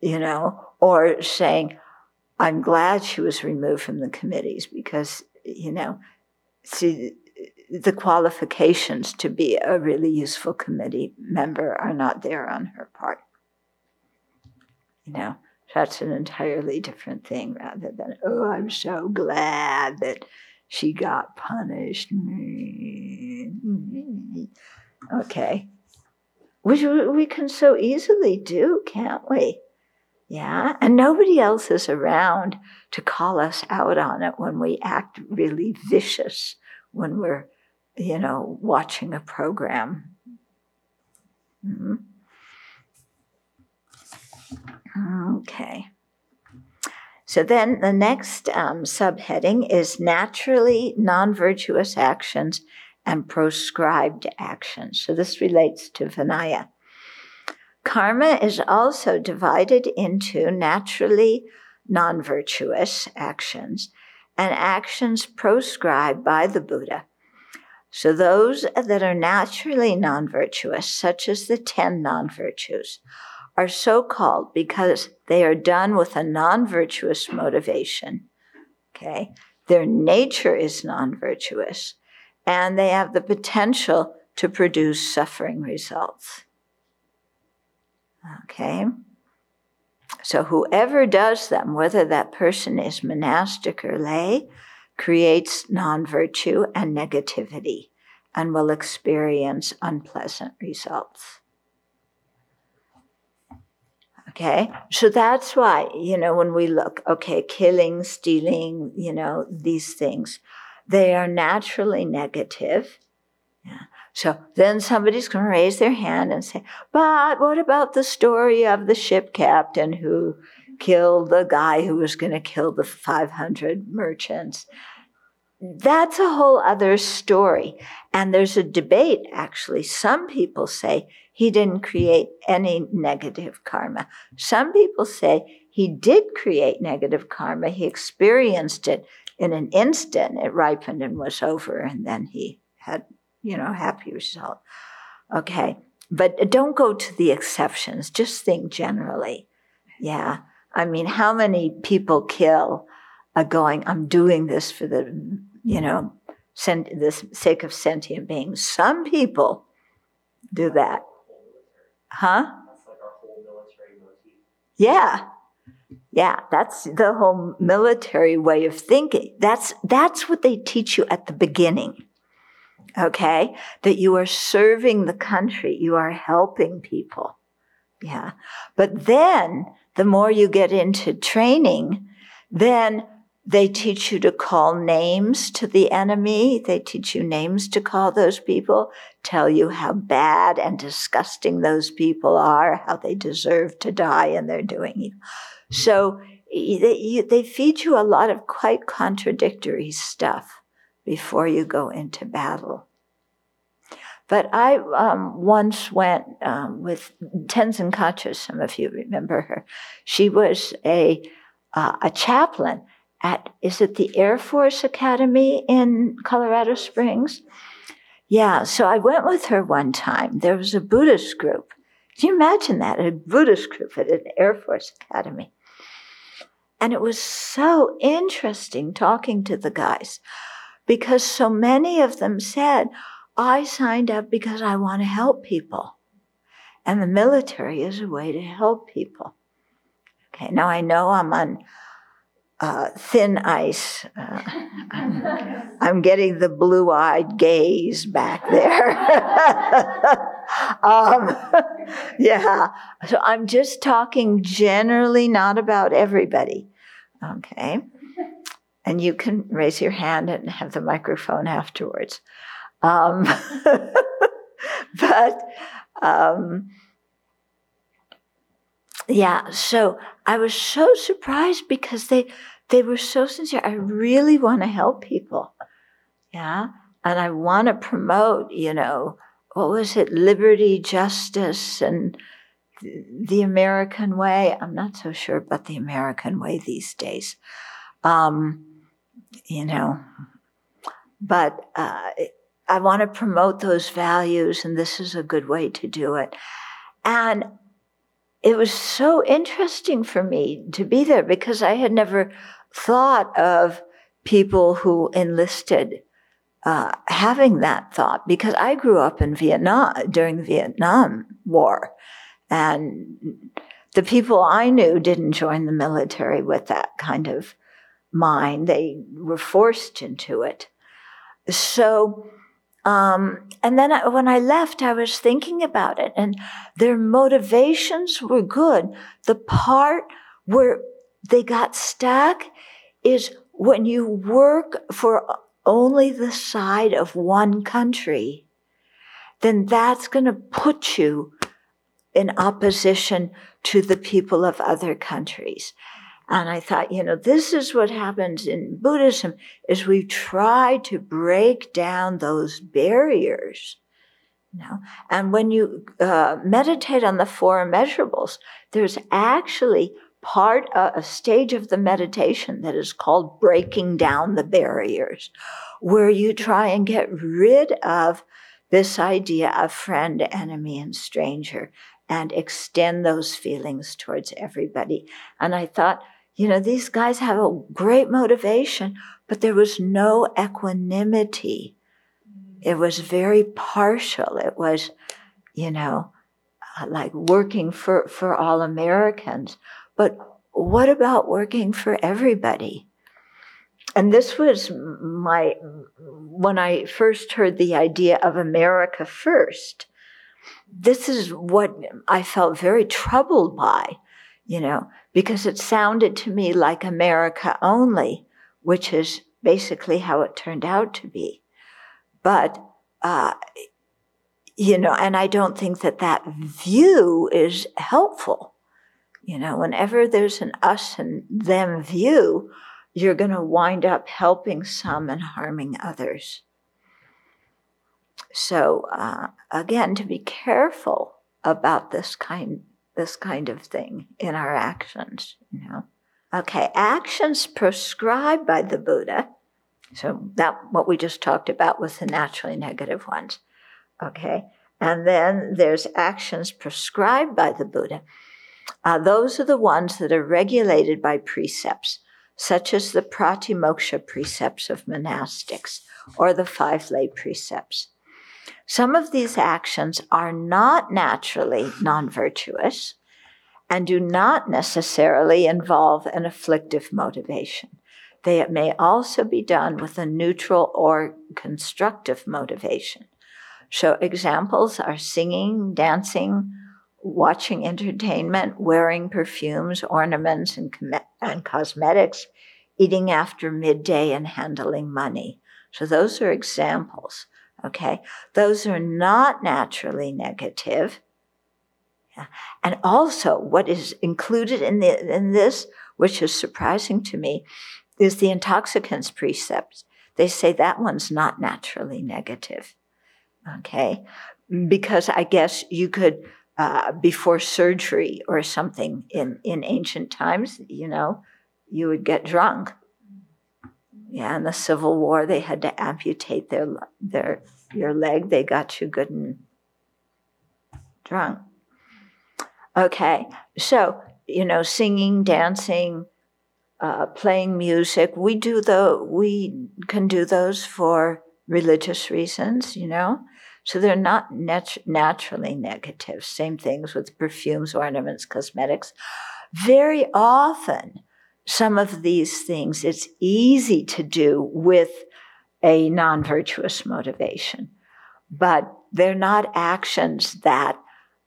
you know or saying I'm glad she was removed from the committees because, you know, see, the qualifications to be a really useful committee member are not there on her part. You know, that's an entirely different thing rather than, oh, I'm so glad that she got punished. Mm-hmm. Okay. Which we can so easily do, can't we? Yeah. And nobody else is around to call us out on it when we act really vicious, when we're, you know, watching a program. Mm-hmm. Okay. So then the next um, subheading is naturally non virtuous actions and proscribed actions. So this relates to Vinaya. Karma is also divided into naturally non virtuous actions and actions proscribed by the Buddha. So, those that are naturally non virtuous, such as the 10 non virtues, are so called because they are done with a non virtuous motivation. Okay? Their nature is non virtuous, and they have the potential to produce suffering results. Okay? So, whoever does them, whether that person is monastic or lay, creates non virtue and negativity and will experience unpleasant results. Okay, so that's why, you know, when we look, okay, killing, stealing, you know, these things, they are naturally negative. Yeah. So then somebody's going to raise their hand and say, but what about the story of the ship captain who killed the guy who was going to kill the 500 merchants? That's a whole other story. And there's a debate, actually. Some people say he didn't create any negative karma. Some people say he did create negative karma. He experienced it in an instant. It ripened and was over, and then he had you know, happy result. Okay. But don't go to the exceptions. Just think generally. Yeah. I mean, how many people kill are going, I'm doing this for the, you know, sent, the sake of sentient beings. Some people do that. Huh? Yeah. Yeah, that's the whole military way of thinking. That's that's what they teach you at the beginning okay? That you are serving the country, you are helping people. Yeah. But then the more you get into training, then they teach you to call names to the enemy. They teach you names to call those people, tell you how bad and disgusting those people are, how they deserve to die, and they're doing it. So they, they feed you a lot of quite contradictory stuff before you go into battle. But I um, once went um, with Tenzin Kacho, some of you remember her. She was a, uh, a chaplain at, is it the Air Force Academy in Colorado Springs? Yeah, so I went with her one time. There was a Buddhist group. Can you imagine that? A Buddhist group at an Air Force Academy. And it was so interesting talking to the guys because so many of them said, I signed up because I want to help people. And the military is a way to help people. Okay, now I know I'm on uh, thin ice. Uh, I'm, I'm, getting the blue eyed gaze back there. um, yeah, so I'm just talking generally, not about everybody. Okay. And you can raise your hand and have the microphone afterwards. Um, but um, yeah, so I was so surprised because they they were so sincere. I really want to help people. Yeah. And I want to promote, you know, what was it? Liberty, justice, and the American way. I'm not so sure about the American way these days. Um, you know, but uh, I want to promote those values, and this is a good way to do it. And it was so interesting for me to be there because I had never thought of people who enlisted uh, having that thought because I grew up in Vietnam during the Vietnam War, and the people I knew didn't join the military with that kind of mind. They were forced into it. So, um, and then I, when I left, I was thinking about it, and their motivations were good. The part where they got stuck is when you work for only the side of one country, then that's going to put you in opposition to the people of other countries. And I thought, you know, this is what happens in Buddhism is we try to break down those barriers. You know? And when you uh, meditate on the four immeasurables, there's actually part, uh, a stage of the meditation that is called breaking down the barriers, where you try and get rid of this idea of friend, enemy, and stranger and extend those feelings towards everybody. And I thought, you know, these guys have a great motivation, but there was no equanimity. It was very partial. It was, you know, uh, like working for, for all Americans. But what about working for everybody? And this was my, when I first heard the idea of America first, this is what I felt very troubled by, you know, because it sounded to me like America only, which is basically how it turned out to be. But, uh, you know, and I don't think that that view is helpful. You know, whenever there's an us and them view, you're going to wind up helping some and harming others. So uh, again, to be careful about this kind this kind of thing in our actions. You know, okay, actions prescribed by the Buddha. So that what we just talked about was the naturally negative ones. Okay, and then there's actions prescribed by the Buddha. Uh, those are the ones that are regulated by precepts, such as the pratimoksha precepts of monastics or the five lay precepts. Some of these actions are not naturally non virtuous and do not necessarily involve an afflictive motivation. They may also be done with a neutral or constructive motivation. So, examples are singing, dancing, watching entertainment, wearing perfumes, ornaments, and, com- and cosmetics, eating after midday, and handling money. So, those are examples. Okay. Those are not naturally negative. Yeah. And also, what is included in, the, in this, which is surprising to me, is the intoxicants precepts. They say that one's not naturally negative. Okay. Because I guess you could, uh, before surgery or something in, in ancient times, you know, you would get drunk yeah, in the Civil War, they had to amputate their their your leg. They got you good and drunk. Okay, so you know, singing, dancing, uh, playing music. We do the we can do those for religious reasons. You know, so they're not nat- naturally negative. Same things with perfumes, ornaments, cosmetics. Very often some of these things it's easy to do with a non virtuous motivation, but they're not actions that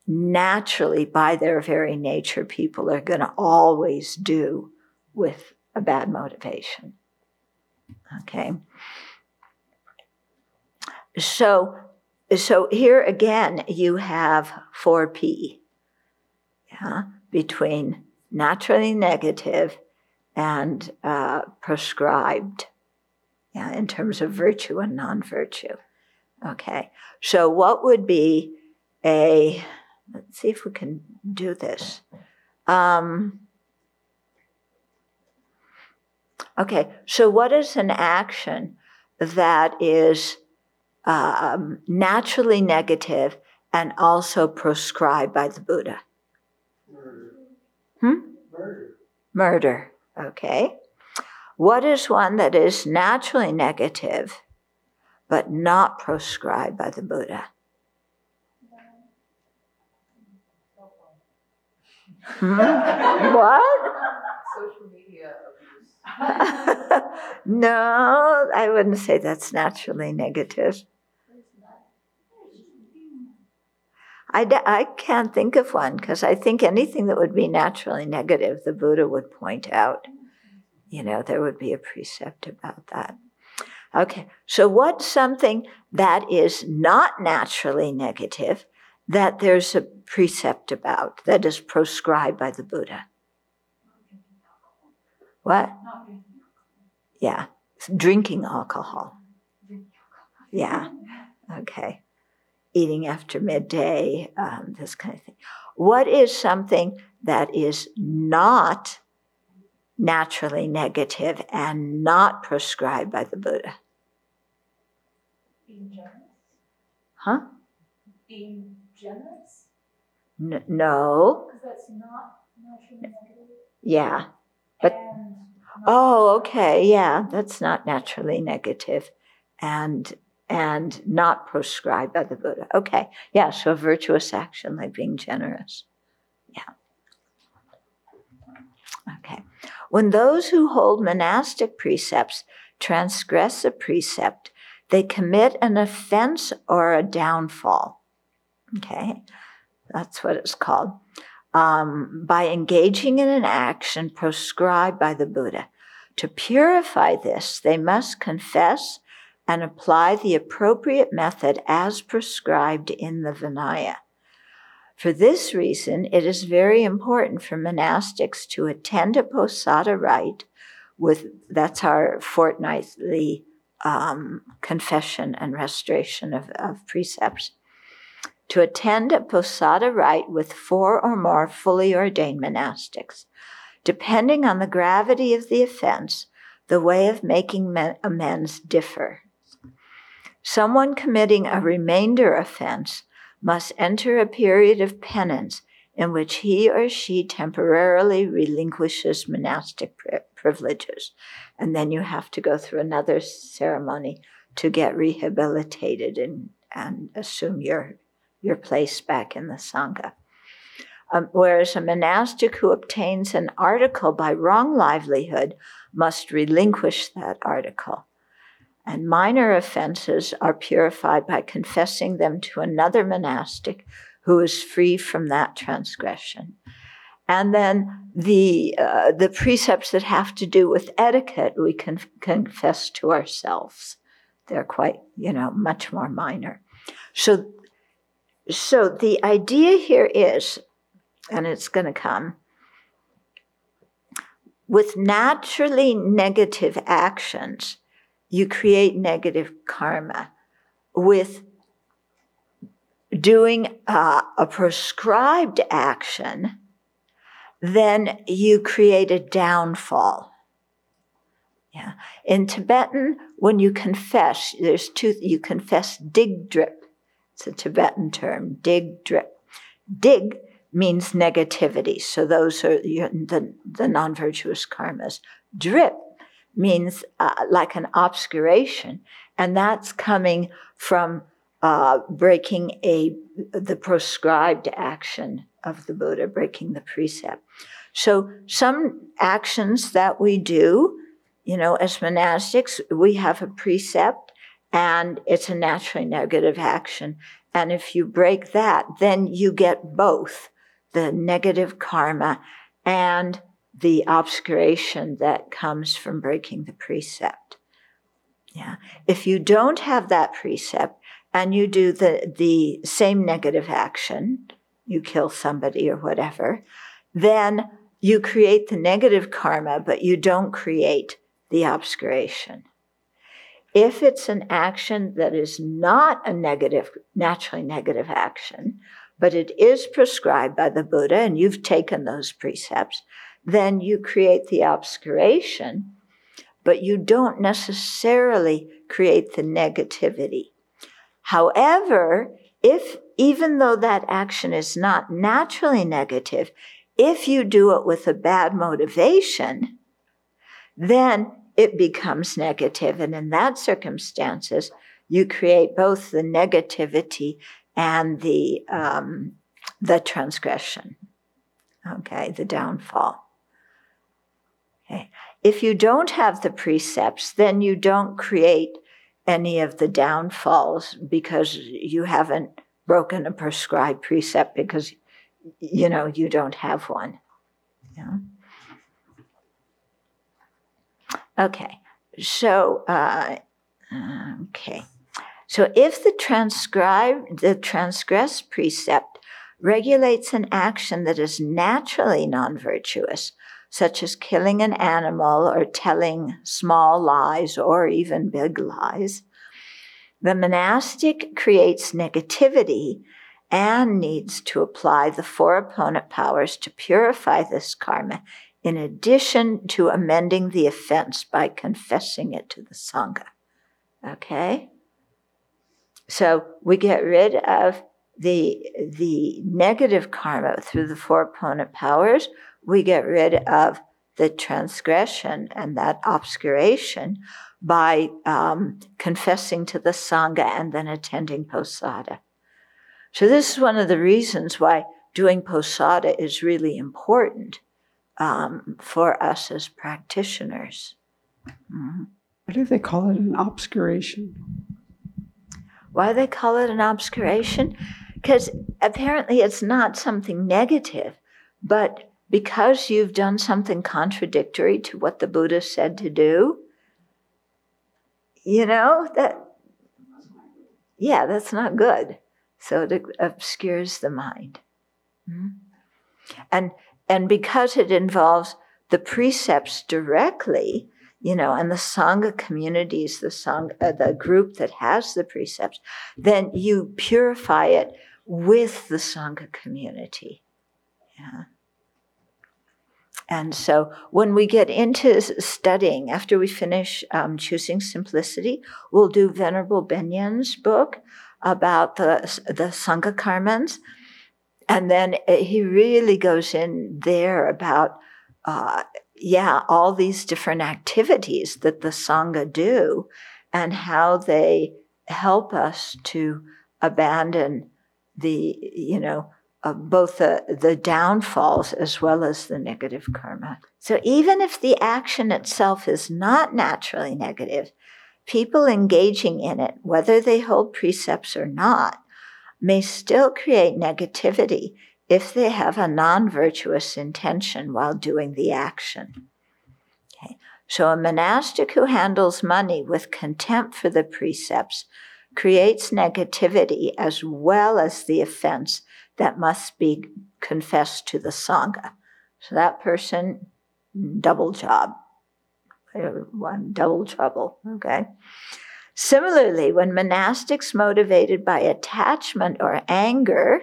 naturally, by their very nature, people are going to always do with a bad motivation. Okay. So, so here again, you have 4P, yeah, between naturally negative and uh, prescribed yeah, in terms of virtue and non virtue. Okay, so what would be a, let's see if we can do this. Um, okay, so what is an action that is um, naturally negative and also prescribed by the Buddha? Hmm? Murder. Murder. Okay. What is one that is naturally negative but not proscribed by the Buddha? Hmm? what? Social media abuse. no, I wouldn't say that's naturally negative. I, d- I can't think of one because I think anything that would be naturally negative, the Buddha would point out. You know, there would be a precept about that. Okay, so what's something that is not naturally negative that there's a precept about that is proscribed by the Buddha? What? Yeah, drinking alcohol. Yeah, okay. Eating after midday, um, this kind of thing. What is something that is not naturally negative and not proscribed by the Buddha? Being generous. Huh? Being generous? N- no. Because that's not naturally negative. Yeah. But- And Oh, okay. Yeah, that's not naturally negative and and not proscribed by the Buddha. Okay. Yeah, so a virtuous action like being generous. Yeah. Okay. When those who hold monastic precepts transgress a precept, they commit an offense or a downfall. Okay. That's what it's called um, by engaging in an action proscribed by the Buddha. To purify this, they must confess and apply the appropriate method as prescribed in the Vinaya. For this reason, it is very important for monastics to attend a posadha rite with that's our fortnightly um, confession and restoration of, of precepts to attend a posadha rite with four or more fully ordained monastics. Depending on the gravity of the offense, the way of making amends differ. Someone committing a remainder offense must enter a period of penance in which he or she temporarily relinquishes monastic pri- privileges. And then you have to go through another ceremony to get rehabilitated and, and assume your your place back in the Sangha. Um, whereas a monastic who obtains an article by wrong livelihood must relinquish that article. And minor offenses are purified by confessing them to another monastic who is free from that transgression. And then the, uh, the precepts that have to do with etiquette, we can confess to ourselves. They're quite, you know, much more minor. So so the idea here is, and it's going to come, with naturally negative actions, you create negative karma. With doing uh, a prescribed action, then you create a downfall. Yeah. In Tibetan, when you confess, there's two, you confess dig drib. It's a Tibetan term, dig drib. Dig means negativity. So those are the, the non virtuous karmas. Drib means uh, like an obscuration, and that's coming from uh, breaking a the prescribed action of the Buddha, breaking the precept. So some actions that we do, you know, as monastics, we have a precept and it's a naturally negative action. And if you break that, then you get both the negative karma and the obscuration that comes from breaking the precept. Yeah. If you don't have that precept and you do the, the same negative action, you kill somebody or whatever, then you create the negative karma, but you don't create the obscuration. If it's an action that is not a negative, naturally negative action, but it is prescribed by the Buddha and you've taken those precepts, then you create the obscuration, but you don't necessarily create the negativity. However, if even though that action is not naturally negative, If you do it with a bad motivation, then it becomes negative. and in that circumstances, you create both the negativity and the um, the transgression. Okay, the downfall. If you don't have the precepts, then you don't create any of the downfalls because you haven't broken a prescribed precept because you know you don't have one. Yeah. Okay, so uh, okay, so if the transcribe the transgressed precept regulates an action that is naturally non-virtuous, such as killing an animal or telling small lies or even big lies, the monastic creates negativity and needs to apply the four opponent powers to purify this karma in addition to amending the offense by confessing it to the Sangha. Okay? So we get rid of the, the negative karma through the four opponent powers. We get rid of the transgression and that obscuration by um, confessing to the Sangha and then attending posadha. So, this is one of the reasons why doing posadha is really important um, for us as practitioners. Mm-hmm. Why do they call it an obscuration? Why do they call it an obscuration? Because apparently it's not something negative, but because you've done something contradictory to what the Buddha said to do, you know, that, yeah, that's not good. So it obscures the mind. Mm-hmm. And and because it involves the precepts directly, you know, and the Sangha communities, the Sangha, uh, the group that has the precepts, then you purify it with the Sangha community. Yeah. And so when we get into studying, after we finish um, Choosing Simplicity, we'll do Venerable Benyen's book about the, the Sangha karmas. And then uh, he really goes in there about, uh, yeah, all these different activities that the Sangha do and how they help us to abandon the, you know, uh, both the, the downfalls as well as the negative karma. So even if the action itself is not naturally negative, people engaging in it, whether they hold precepts or not, may still create negativity if they have a non virtuous intention while doing the action. Okay. So, a monastic who handles money with contempt for the precepts creates negativity as well as the offense that must be confessed to the Sangha. So, that person, double job, one double trouble, okay? Similarly, when monastics motivated by attachment or anger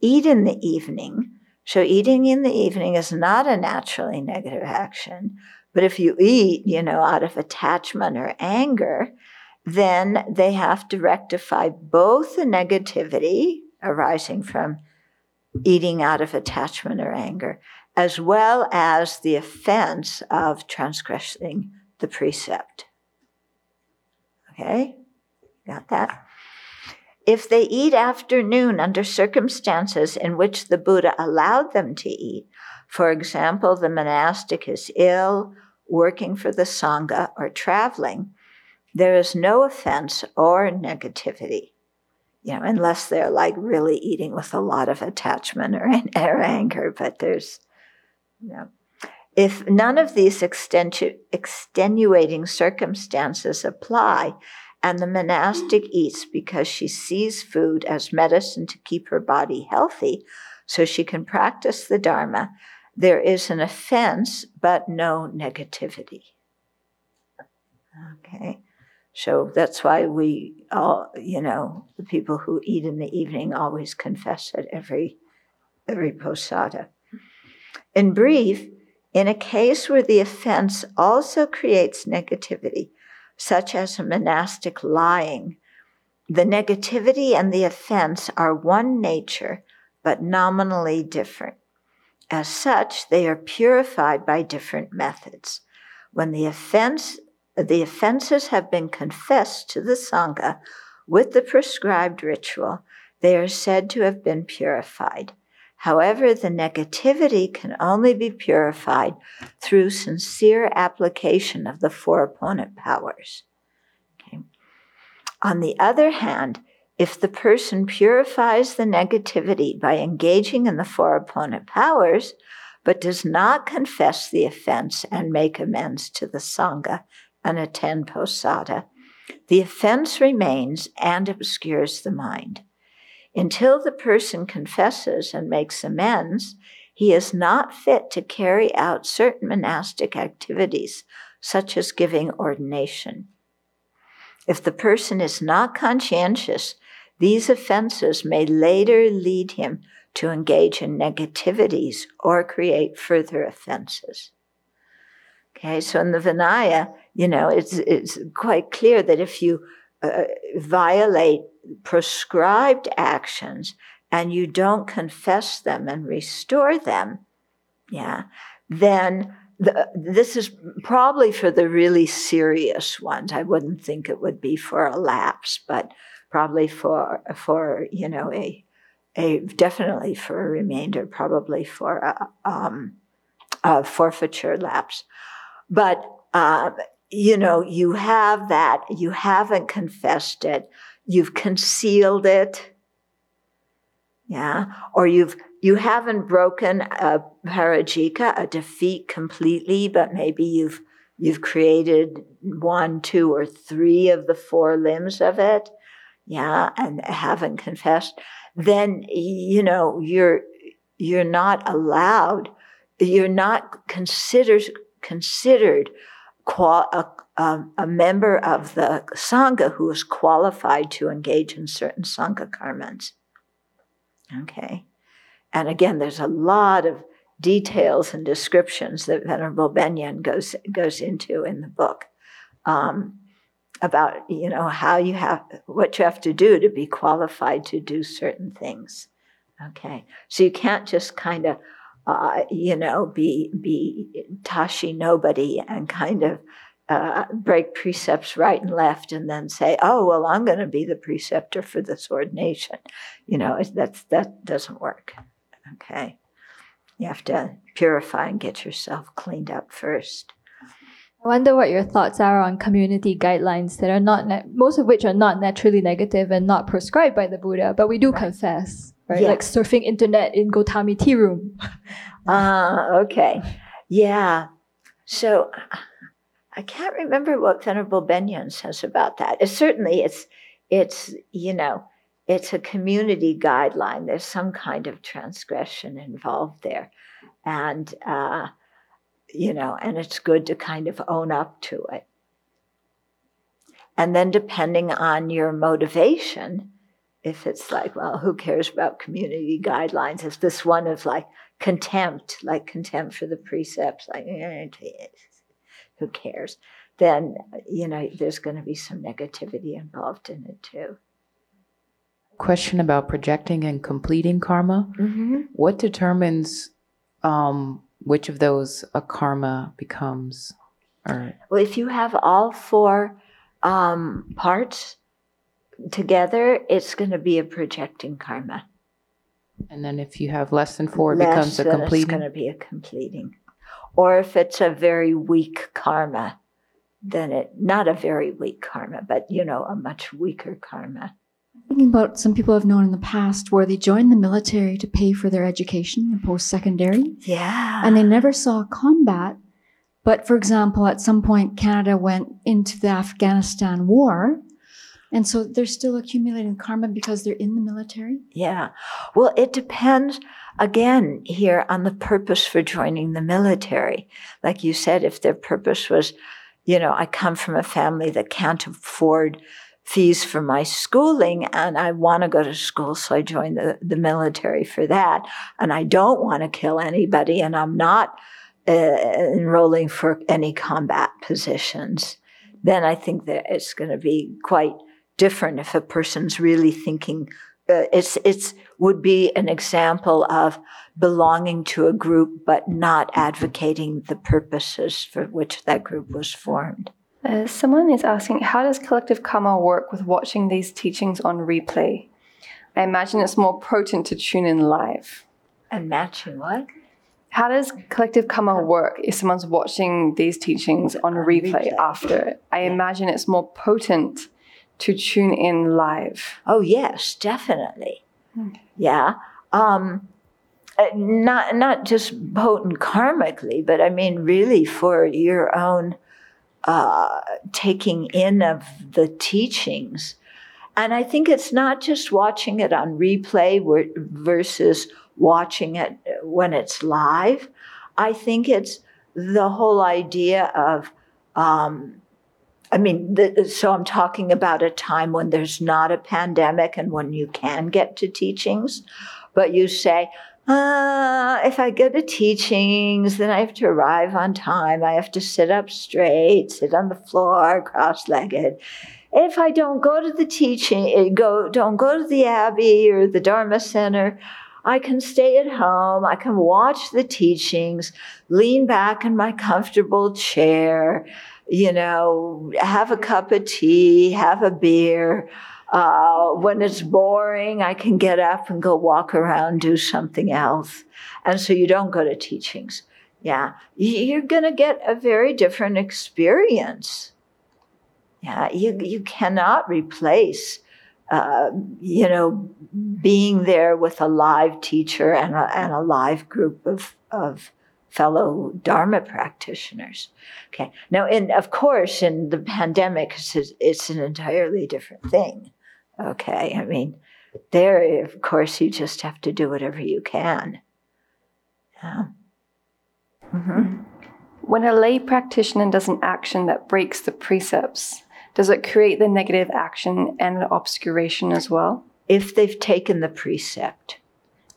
eat in the evening, so eating in the evening is not a naturally negative action, but if you eat, you know, out of attachment or anger, then they have to rectify both the negativity arising from eating out of attachment or anger, as well as the offense of transgressing the precept. Okay? Got that? If they eat afternoon under circumstances in which the Buddha allowed them to eat, for example, the monastic is ill, working for the Sangha, or traveling, there is no offense or negativity. You know, unless they're like really eating with a lot of attachment or, or anger, but there's, you know. If none of these extenu- extenuating circumstances apply, and the monastic eats because she sees food as medicine to keep her body healthy so she can practice the Dharma, there is an offense but no negativity. Okay. So that's why we all, you know, the people who eat in the evening always confess at every every posadha. In brief, in a case where the offense also creates negativity, such as a monastic lying, the negativity and the offense are one nature, but nominally different. As such, they are purified by different methods. When the offense the offenses have been confessed to the Sangha with the prescribed ritual, they are said to have been purified. However, the negativity can only be purified through sincere application of the four opponent powers. Okay. On the other hand, if the person purifies the negativity by engaging in the four opponent powers, but does not confess the offense and make amends to the Sangha and attend posadha, the offense remains and obscures the mind. Until the person confesses and makes amends, he is not fit to carry out certain monastic activities, such as giving ordination. If the person is not conscientious, these offenses may later lead him to engage in negativities or create further offenses. Okay, so in the Vinaya, you know, it's, it's quite clear that if you uh, violate prescribed actions and you don't confess them and restore them, yeah, then the, this is probably for the really serious ones. I wouldn't think it would be for a lapse, but probably for for you know a a definitely for a remainder, probably for a, um, a forfeiture lapse. But uh, you know, you have that. You haven't confessed it. You've concealed it. Yeah. Or you've, you haven't broken a parajika, a defeat completely, but maybe you've, you've created one, two, or three of the four limbs of it. Yeah. And haven't confessed. Then, you know, you're, you're not allowed, you're not considered, considered qual- a, a, member of the Sangha who is qualified to engage in certain Sangha karmas. Okay. And again, there's a lot of details and descriptions that Venerable Benyon goes, goes into in the book um, about, you know, how you have, what you have to do to be qualified to do certain things. Okay. So you can't just kind of uh, you know, be be tashi nobody and kind of uh, break precepts right and left, and then say, "Oh, well, I'm going to be the preceptor for this ordination." You know, that's that doesn't work. Okay, you have to purify and get yourself cleaned up first. I wonder what your thoughts are on community guidelines that are not, most of which are not naturally negative and not prescribed by the Buddha, but we do right. confess right? Yeah. Like surfing internet in Gotami tea room. Ah, uh, okay. Yeah. So I can't remember what Venerable Benyon says about that. It's certainly it's it's you know it's a community guideline. There's some kind of transgression involved there, and uh, you know, and it's good to kind of own up to it. And then, depending on your motivation, if it's like, well, who cares about community guidelines? If this one is like contempt, like contempt for the precepts, like, eh, who cares? Then, you know, there's going to be some negativity involved in it too. Question about projecting and completing karma. Mm-hmm. What determines um, which of those a karma becomes? Or... Well, if you have all four um, parts, together, it's going to be a projecting karma. And then if you have less than four, it less becomes a completing. It's going to be a completing. Or if it's a very weak karma, then it not a very weak karma, but you know, a much weaker karma. Thinking about some people I've known in the past where they joined the military to pay for their education in post secondary. Yeah. And they never saw combat. But for example, at some point, Canada went into the Afghanistan war and so they're still accumulating karma because they're in the military? Yeah. Well, it depends again here on the purpose for joining the military. Like you said, if their purpose was, you know, I come from a family that can't afford fees for my schooling and I want to go to school, so I join the, the military for that. And I don't want to kill anybody and I'm not uh, enrolling for any combat positions. Then I think that it's going to be quite different if a person's really thinking uh, it's it's would be an example of belonging to a group but not advocating the purposes for which that group was formed. Uh, someone is asking, how does collective karma work with watching these teachings on replay? I imagine it's more potent to tune in live. And matching what? How does collective karma work if someone's watching these teachings on replay, replay. after? I imagine it's more potent to tune in live. Oh yes, definitely. Yeah. Um, uh, not not just potent karmically, but I mean really for your own uh, taking in of the teachings. And I think it's not just watching it on replay versus watching it when it's live. I think it's the whole idea of, um, I mean, the, so I'm talking about a time when there's not a pandemic and when you can get to teachings, but you say, uh, if I go to teachings, then I have to arrive on time. I have to sit up straight, sit on the floor, cross-legged. If I don't go to the teaching, eh, go don't go to the abbey or the Dharma center, I can stay at home. I can watch the teachings, lean back in my comfortable chair, you know, have a cup of tea, have a beer. Uh, when it's boring, I can get up and go walk around, do something else. And so you don't go to teachings. Yeah, you're going to get a very different experience. Yeah, you, you cannot replace, uh, you know, being there with a live teacher and a, and a live group of, of fellow Dharma practitioners. Okay. Now, in of course, in the pandemic, it's, it's an entirely different thing. Okay. I mean, there, of course, you just have to do whatever you can. Yeah. Mhm. When a lay practitioner does an action that breaks the precepts, does it create the negative action and the obscuration as well? If they've taken the precept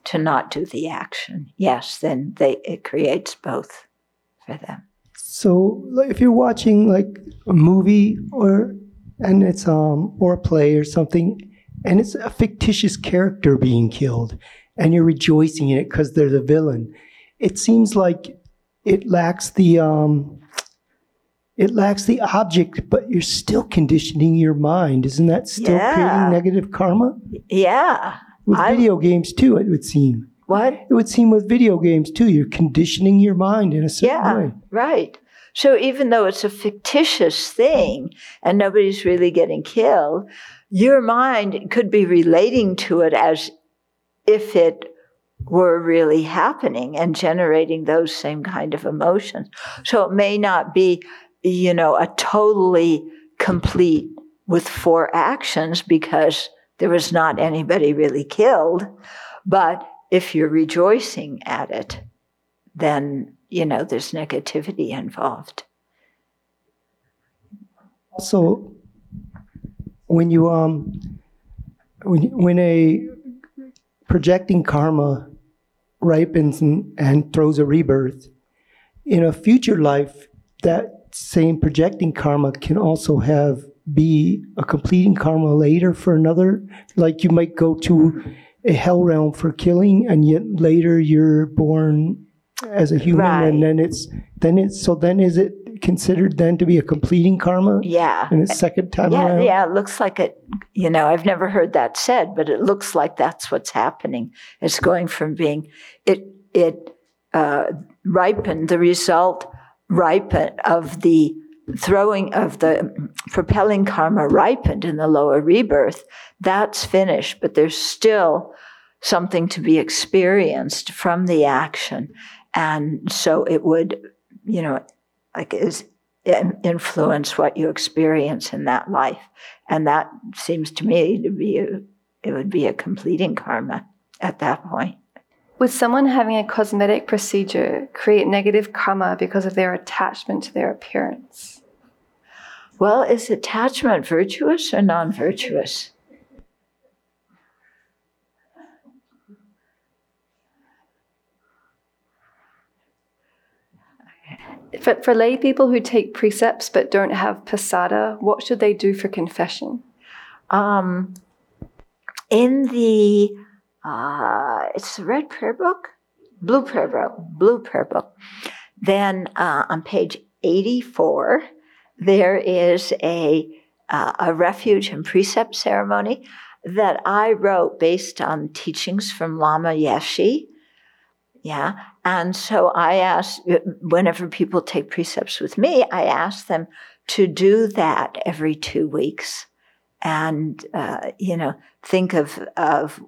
to not do the action, yes, then they it creates both for them. So like, if you're watching like a movie or and it's um or a play or something and it's a fictitious character being killed and you're rejoicing in it because they're the villain, it seems like it lacks the um it lacks the object, but you're still conditioning your mind. Isn't that still Yeah. creating negative karma? Yeah. With I- video games too, it would seem. What? It would seem with video games too. You're conditioning your mind in a certain Yeah, way. right. So even though it's a fictitious thing and nobody's really getting killed, your mind could be relating to it as if it were really happening and generating those same kind of emotions. So it may not be, you know, a totally complete with four actions because there was not anybody really killed. But if you're rejoicing at it, then you know there's negativity involved. Also, when you um, when when a projecting karma ripens and, and throws a rebirth in a future life, that same projecting karma can also have be a completing karma later for another. Like you might go to a hell realm for killing, and yet later you're born as a human, Right. and then it's then it's so then is it considered then to be a completing karma? Yeah. And its second time Yeah, around? yeah, it looks like it, you know, I've never heard that said, but it looks like that's what's happening. It's going from being, it, it uh, ripened, the result ripened of the throwing of the propelling karma ripened in the lower rebirth. That's finished, but there's still something to be experienced from the action. And so it would, you know, like is influence what you experience in that life. And that seems to me to be a, it would be a completing karma at that point. Would someone having a cosmetic procedure create negative karma because of their attachment to their appearance? Well, is attachment virtuous or non-virtuous? For, for lay people who take precepts but don't have posadha, what should they do for confession? Um, in the uh, it's the red prayer book, blue prayer book, blue prayer book. Then uh, on page eighty-four, there is a uh, a refuge and precept ceremony that I wrote based on teachings from Lama Yeshe. Yeah, and so I asked whenever people take precepts with me, I ask them to do that every two weeks, and uh, you know think of of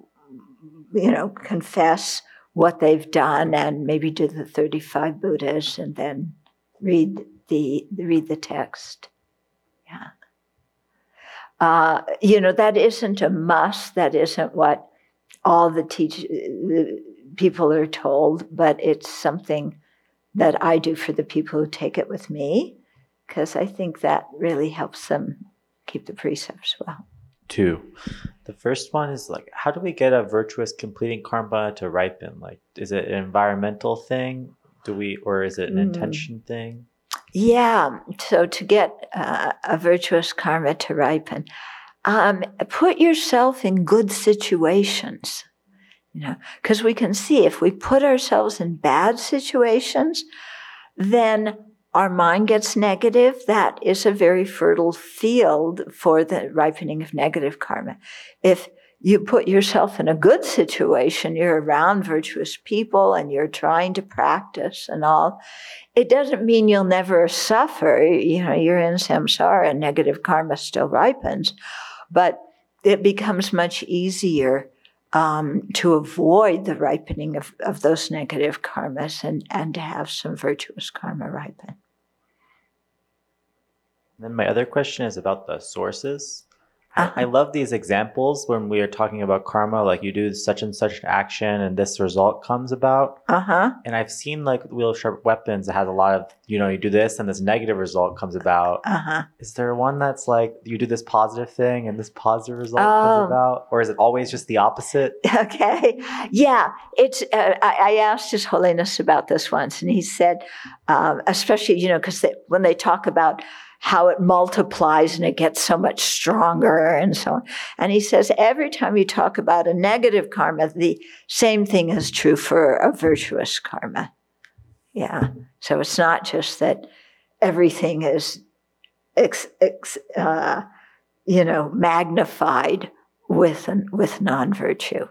you know, confess what they've done and maybe do the 35 Buddhas and then read the read the text. Yeah. Uh, you know, that isn't a must. That isn't what all the teach the people are told, but it's something that I do for the people who take it with me, because I think that really helps them keep the precepts well. Two. The first one is like, how do we get a virtuous completing karma to ripen? Like, is it an environmental thing? Do we, or is it an Mm. intention thing? Yeah, so to get uh, a virtuous karma to ripen, um, put yourself in good situations. You know, because we can see if we put ourselves in bad situations, then our mind gets negative. That is a very fertile field for the ripening of negative karma. If you put yourself in a good situation, you're around virtuous people and you're trying to practice and all, it doesn't mean you'll never suffer. You know, you're in samsara and negative karma still ripens, but it becomes much easier um, to avoid the ripening of, of those negative karmas and, and to have some virtuous karma ripen. Then my other question is about the sources. Uh-huh. I, I love these examples when we are talking about karma, like you do such and such action and this result comes about. Uh huh. And I've seen like wheel of sharp weapons that has a lot of, you know, you do this and this negative result comes about. Uh huh. Is there one that's like you do this positive thing and this positive result Oh. comes about? Or is it always just the opposite? Okay. Yeah, it's. Uh, I, I asked His Holiness about this once, and he said, um, especially you know, because when they talk about how it multiplies and it gets so much stronger and so on, and he says every time you talk about a negative karma, the same thing is true for a virtuous karma. Yeah. So it's not just that everything is, ex, ex, uh, you know, magnified with with non-virtue.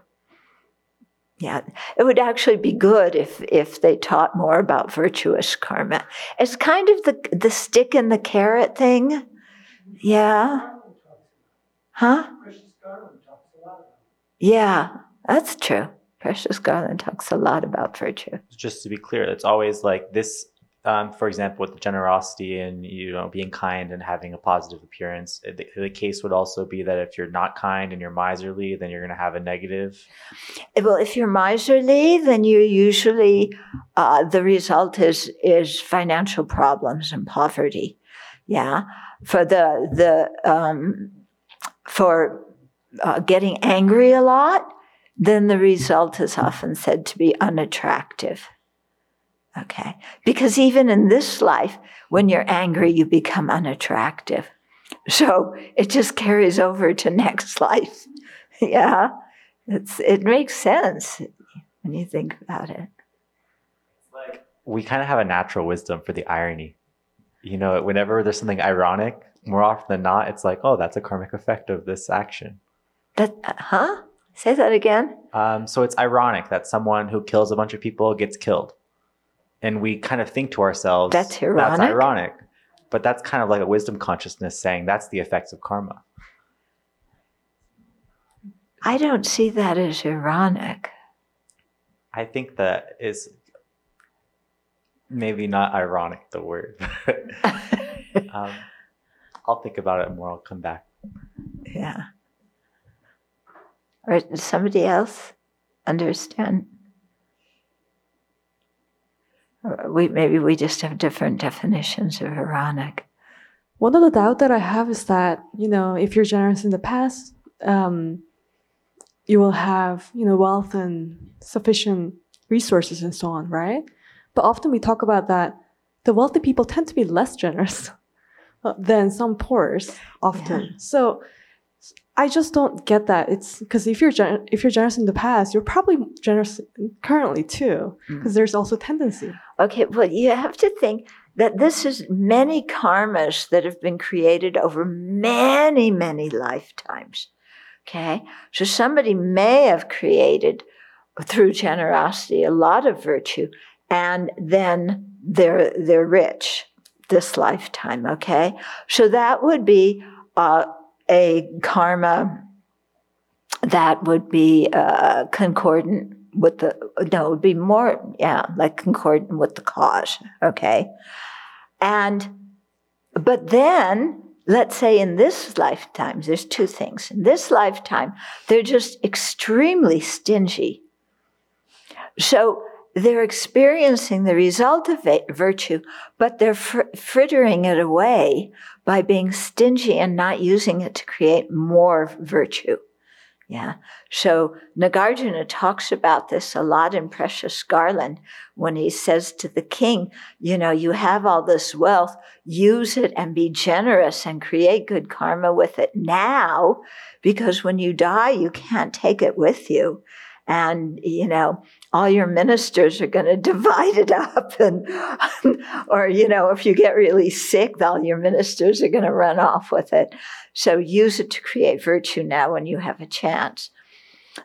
Yeah, it would actually be good if if they taught more about virtuous karma. It's kind of the the stick and the carrot thing. Yeah. Huh? Yeah, that's true. Precious Garland talks a lot about virtue. Just to be clear, it's always like this. Um, for example, with the generosity and you know being kind and having a positive appearance, the, the case would also be that if you're not kind and you're miserly, then you're going to have a negative. Well, if you're miserly, then you usually uh, the result is is financial problems and poverty. Yeah, for the the um, for uh, getting angry a lot, then the result is often said to be unattractive. Okay, because even in this life, when you're angry, you become unattractive. So it just carries over to next life. yeah, it's it makes sense when you think about it. Like we kind of have a natural wisdom for the irony. You know, whenever there's something ironic, more often than not, it's like, oh, that's a karmic effect of this action. That huh? Say that again. Um, so it's ironic that someone who kills a bunch of people gets killed. And we kind of think to ourselves, That's That's ironic? ironic. But that's kind of like a wisdom consciousness saying that's the effects of karma. I don't see that as ironic. I think that is maybe not ironic, the word. um, I'll think about it more. I'll come back. yeah. Or somebody else understand? We maybe we just have different definitions of ironic. One of the doubt that I have is that you know if you're generous in the past, um, you will have you know wealth and sufficient resources and so on, right? But often we talk about that the wealthy people tend to be less generous than some poor often. Yeah. So I just don't get that. It's because if you're gen- if you're generous in the past, you're probably generous currently too. Because there's also tendency. Okay, well, you have to think that this is many karmas that have been created over many, many lifetimes. Okay, so somebody may have created through generosity a lot of virtue, and then they're they're rich this lifetime. Okay, so that would be uh, a karma that would be uh, concordant with the no, it would be more yeah, like concordant with the cause. Okay, and but then let's say in this lifetime, there's two things. In this lifetime, they're just extremely stingy. So they're experiencing the result of virtue, but they're fr- frittering it away by being stingy and not using it to create more virtue. Yeah. So Nagarjuna talks about this a lot in Precious Garland when he says to the king, you know, you have all this wealth, use it and be generous and create good karma with it now, because when you die, you can't take it with you. And, you know, all your ministers are going to divide it up and, or, you know, if you get really sick, all your ministers are going to run off with it. So use it to create virtue now when you have a chance.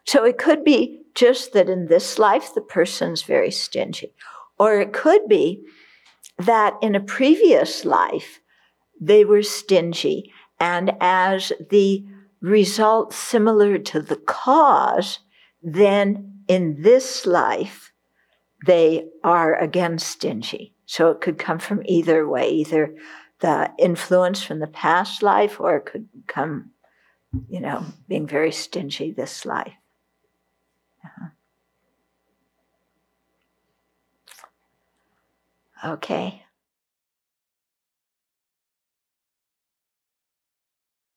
So it could be just that in this life, the person's very stingy. Or it could be that in a previous life, they were stingy. And as the result similar to the cause, then in this life, they are again stingy. So it could come from either way, either the influence from the past life or it could come, you know, being very stingy this life. Uh-huh. Okay.